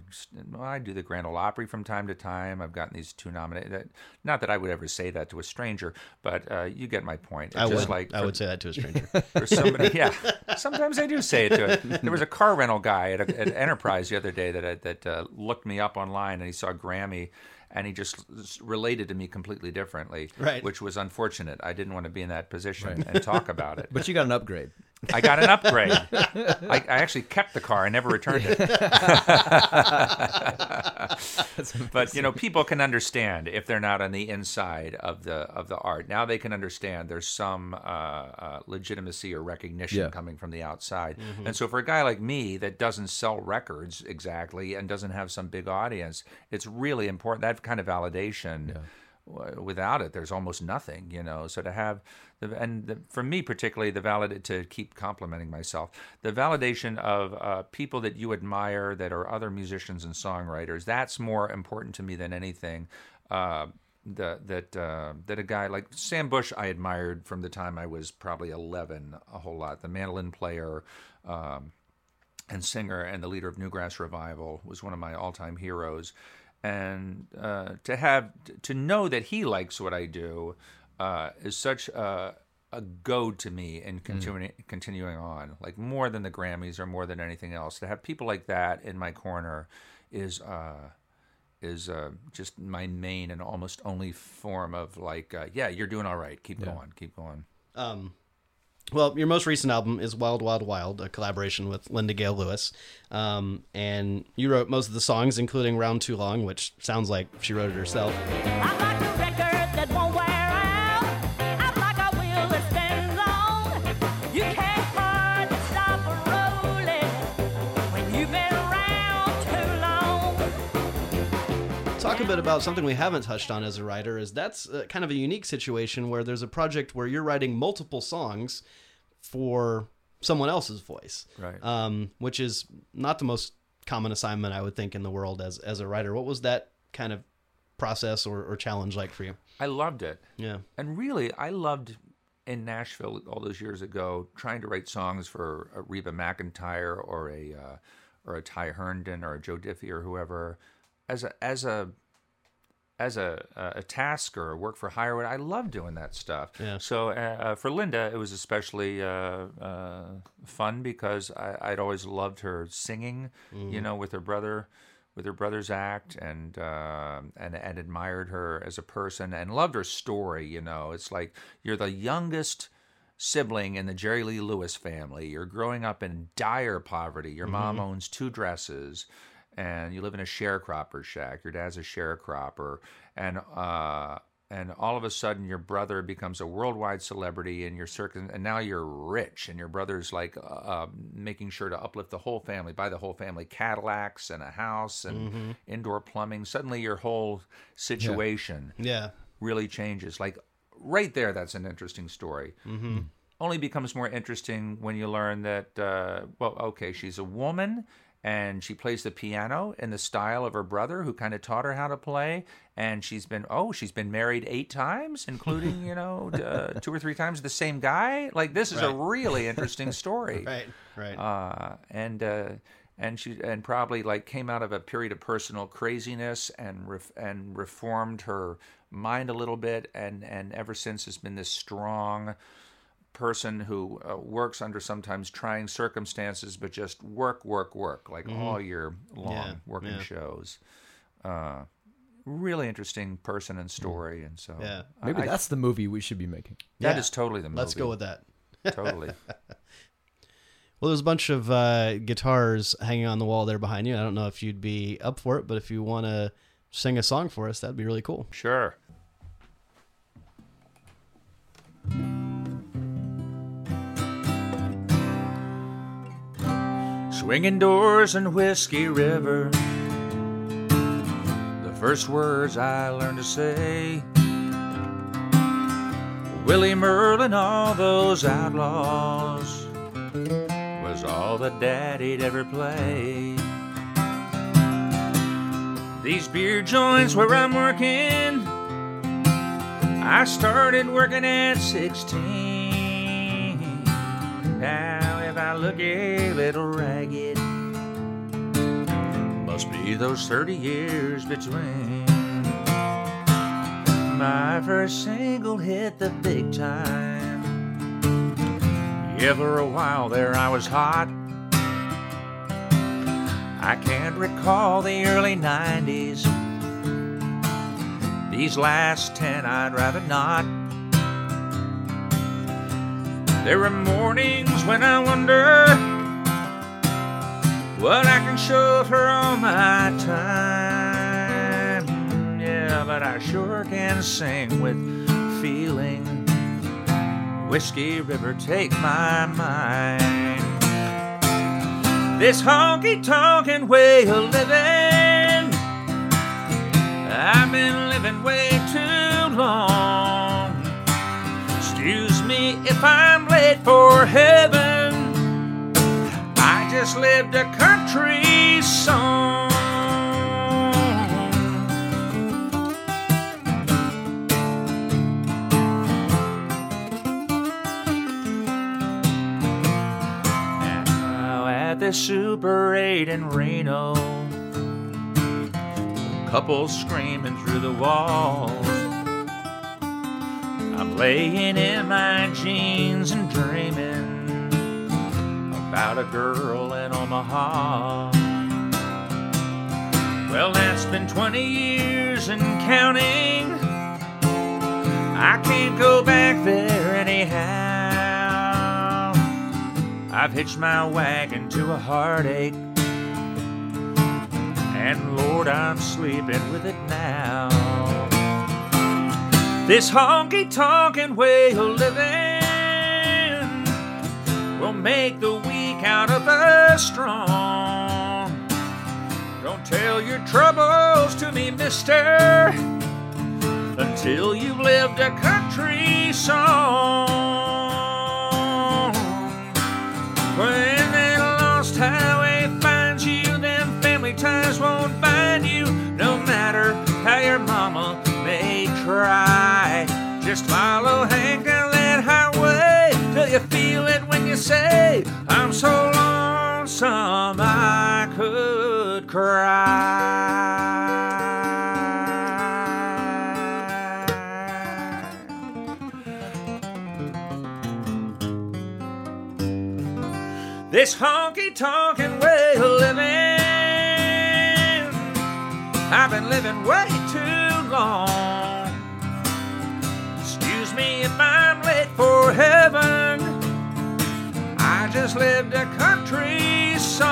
well, I do the Grand Ole Opry from time to time. I've gotten these two nominated. Not that I would ever say that to a stranger, but uh, you get my point. It's
i
just
would
like
i would say that to a stranger
for somebody. Yeah, sometimes I do say it to it. There was a car rental guy at, a, at Enterprise the other day that that uh, looked me up online and he saw Grammy. And he just related to me completely differently,
Right.
which was unfortunate. I didn't want to be in that position and talk about it. *laughs*
but you got an upgrade.
I got an upgrade. I, I actually kept the car. I never returned it. *laughs* but you know, people can understand if they're not on the inside of the of the art. Now they can understand there's some uh, uh, legitimacy or recognition
Yeah.
coming from the outside. And so for a guy like me that doesn't sell records exactly and doesn't have some big audience, it's really important that kind of validation. w- Without it, there's almost nothing, you know. So to have, the, and the, for me particularly, the valid to keep complimenting myself, the validation of uh, people that you admire that are other musicians and songwriters, that's more important to me than anything. Uh, the, that uh, that a guy like Sam Bush I admired from the time I was probably 11 a whole lot. The mandolin player. Um, and singer and the leader of Newgrass Revival was one of my all-time heroes. And uh, to have to know that he likes what I do uh, is such a, a goad to me in continuing continuing on, like more than the Grammys or more than anything else. To have people like that in my corner is uh, is uh, just my main and almost only form of like, uh, yeah, you're doing all right. Keep going, keep going.
Um, well, your most recent album is Wild Wild Wild, a collaboration with Linda Gail Lewis. Um, and you wrote most of the songs, including Round Too Long, which sounds like she wrote it herself. Talk a bit about something we haven't touched on as a writer is that's uh, kind of a unique situation where there's a project where you're writing multiple songs for someone else's voice.
Right.
Um, which is not the most common assignment I would think in the world as as a writer. What was that kind of process or, or challenge like for you?
I loved it.
Yeah.
And really, I loved in Nashville all those years ago trying to write songs for a Reba McEntire or a uh, or a Ty Herndon or a Joe Diffie or whoever as a as a as a a task or a work for hire. I love doing that stuff.
Yeah.
So uh, uh, for Linda, it was especially uh, uh, fun because I, I'd always loved her singing. You know, with her brother with her brother's act and uh, and and admired her as a person and loved her story. You know, it's like you're the youngest sibling in the Jerry Lee Lewis family. You're growing up in dire poverty. Your mom owns two dresses. And you live in a sharecropper shack. Your dad's a sharecropper, and uh, and all of a sudden your brother becomes a worldwide celebrity, and you're circum- and now you're rich, and your brother's like uh, uh, making sure to uplift the whole family, buy the whole family Cadillacs and a house and indoor plumbing. Suddenly your whole situation
Yeah.
really changes. Like right there, that's an interesting story. Mm-hmm. Only becomes more interesting when you learn that, uh, well, okay, she's a woman and she plays the piano in the style of her brother who kind of taught her how to play. And she's been, oh, she's been married eight times, including, you know, *laughs* uh, two or three times the same guy. Like, this is a really *laughs* interesting story
Right. Right.
uh, and uh, and she and probably like came out of a period of personal craziness and ref, and reformed her mind a little bit and and ever since has been this strong person who uh, works under sometimes trying circumstances but just work work work like all year long
Yeah,
working
yeah.
shows uh, really interesting person and story and so
Yeah.
Maybe
I-
that's the movie we should be making.
that
Yeah.
is totally the movie
Let's go with that.
totally *laughs*
Well, there's a bunch of uh, guitars hanging on the wall there behind you. I don't know if you'd be up for it, but if you want to sing a song for us, that'd be really cool.
Sure. Swinging doors in Whiskey River. The first words I learned to say. Willie Merlin, all those outlaws, was all that Daddy'd ever play. These beer joints where I'm working, I started working at 16. I look a little ragged, must be those 30 years between. My first single hit the big time. Yeah, for a while there I was hot. I can't recall the early 90s. These last 10 I'd rather not. There are mornings when I wonder what I can show for all my time. Yeah, but I sure can sing with feeling. Whiskey River, take my mind. This honky tonkin' way of living, I've been living way too long. Excuse me if I'm late for heaven. I just lived a country song. Now at the Super 8 in Reno, couples screaming through the walls. I'm laying in my jeans and dreaming about a girl in Omaha. Well, that's been 20 years and counting. I can't go back there anyhow. I've hitched my wagon to a heartache. And Lord, I'm sleeping with it now. This honky tonkin' way of living will make the weak out of the strong. Don't tell your troubles to me, mister, until you've lived a country song. Say, I'm so lonesome I could cry. This honky tonkin' way of living, I've been living way too long. Excuse me if I'm late for heaven. Just lived a country song.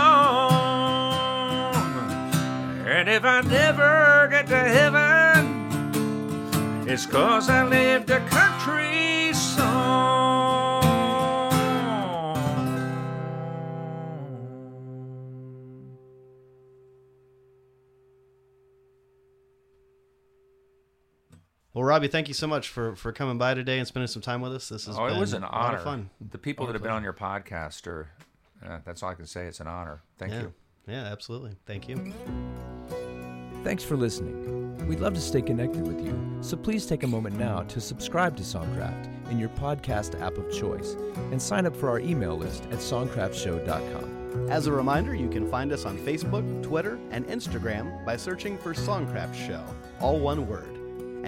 And if I never get to heaven, it's cause I lived a country song.
Well, Robbie, thank you so much for, for coming by today and spending some time with us. This is
Oh,
been
it was an
a
honor.
fun.
The people that have been on your podcast are, uh, that's all I can say. It's an honor. Thank
yeah.
you.
Yeah, absolutely. Thank you.
Thanks for listening. We'd love to stay connected with you, so please take a moment now to subscribe to Songcraft in your podcast app of choice and sign up for our email list at songcraftshow.com.
As a reminder, you can find us on Facebook, Twitter, and Instagram by searching for Songcraft Show, all one word.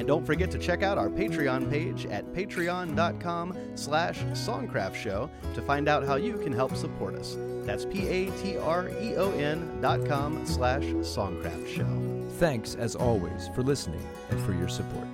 And don't forget to check out our Patreon page at patreon.com slash songcraftshow to find out how you can help support us. That's P-A-T-R-E-O-N dot com slash songcraftshow.
Thanks, as always, for listening and for your support.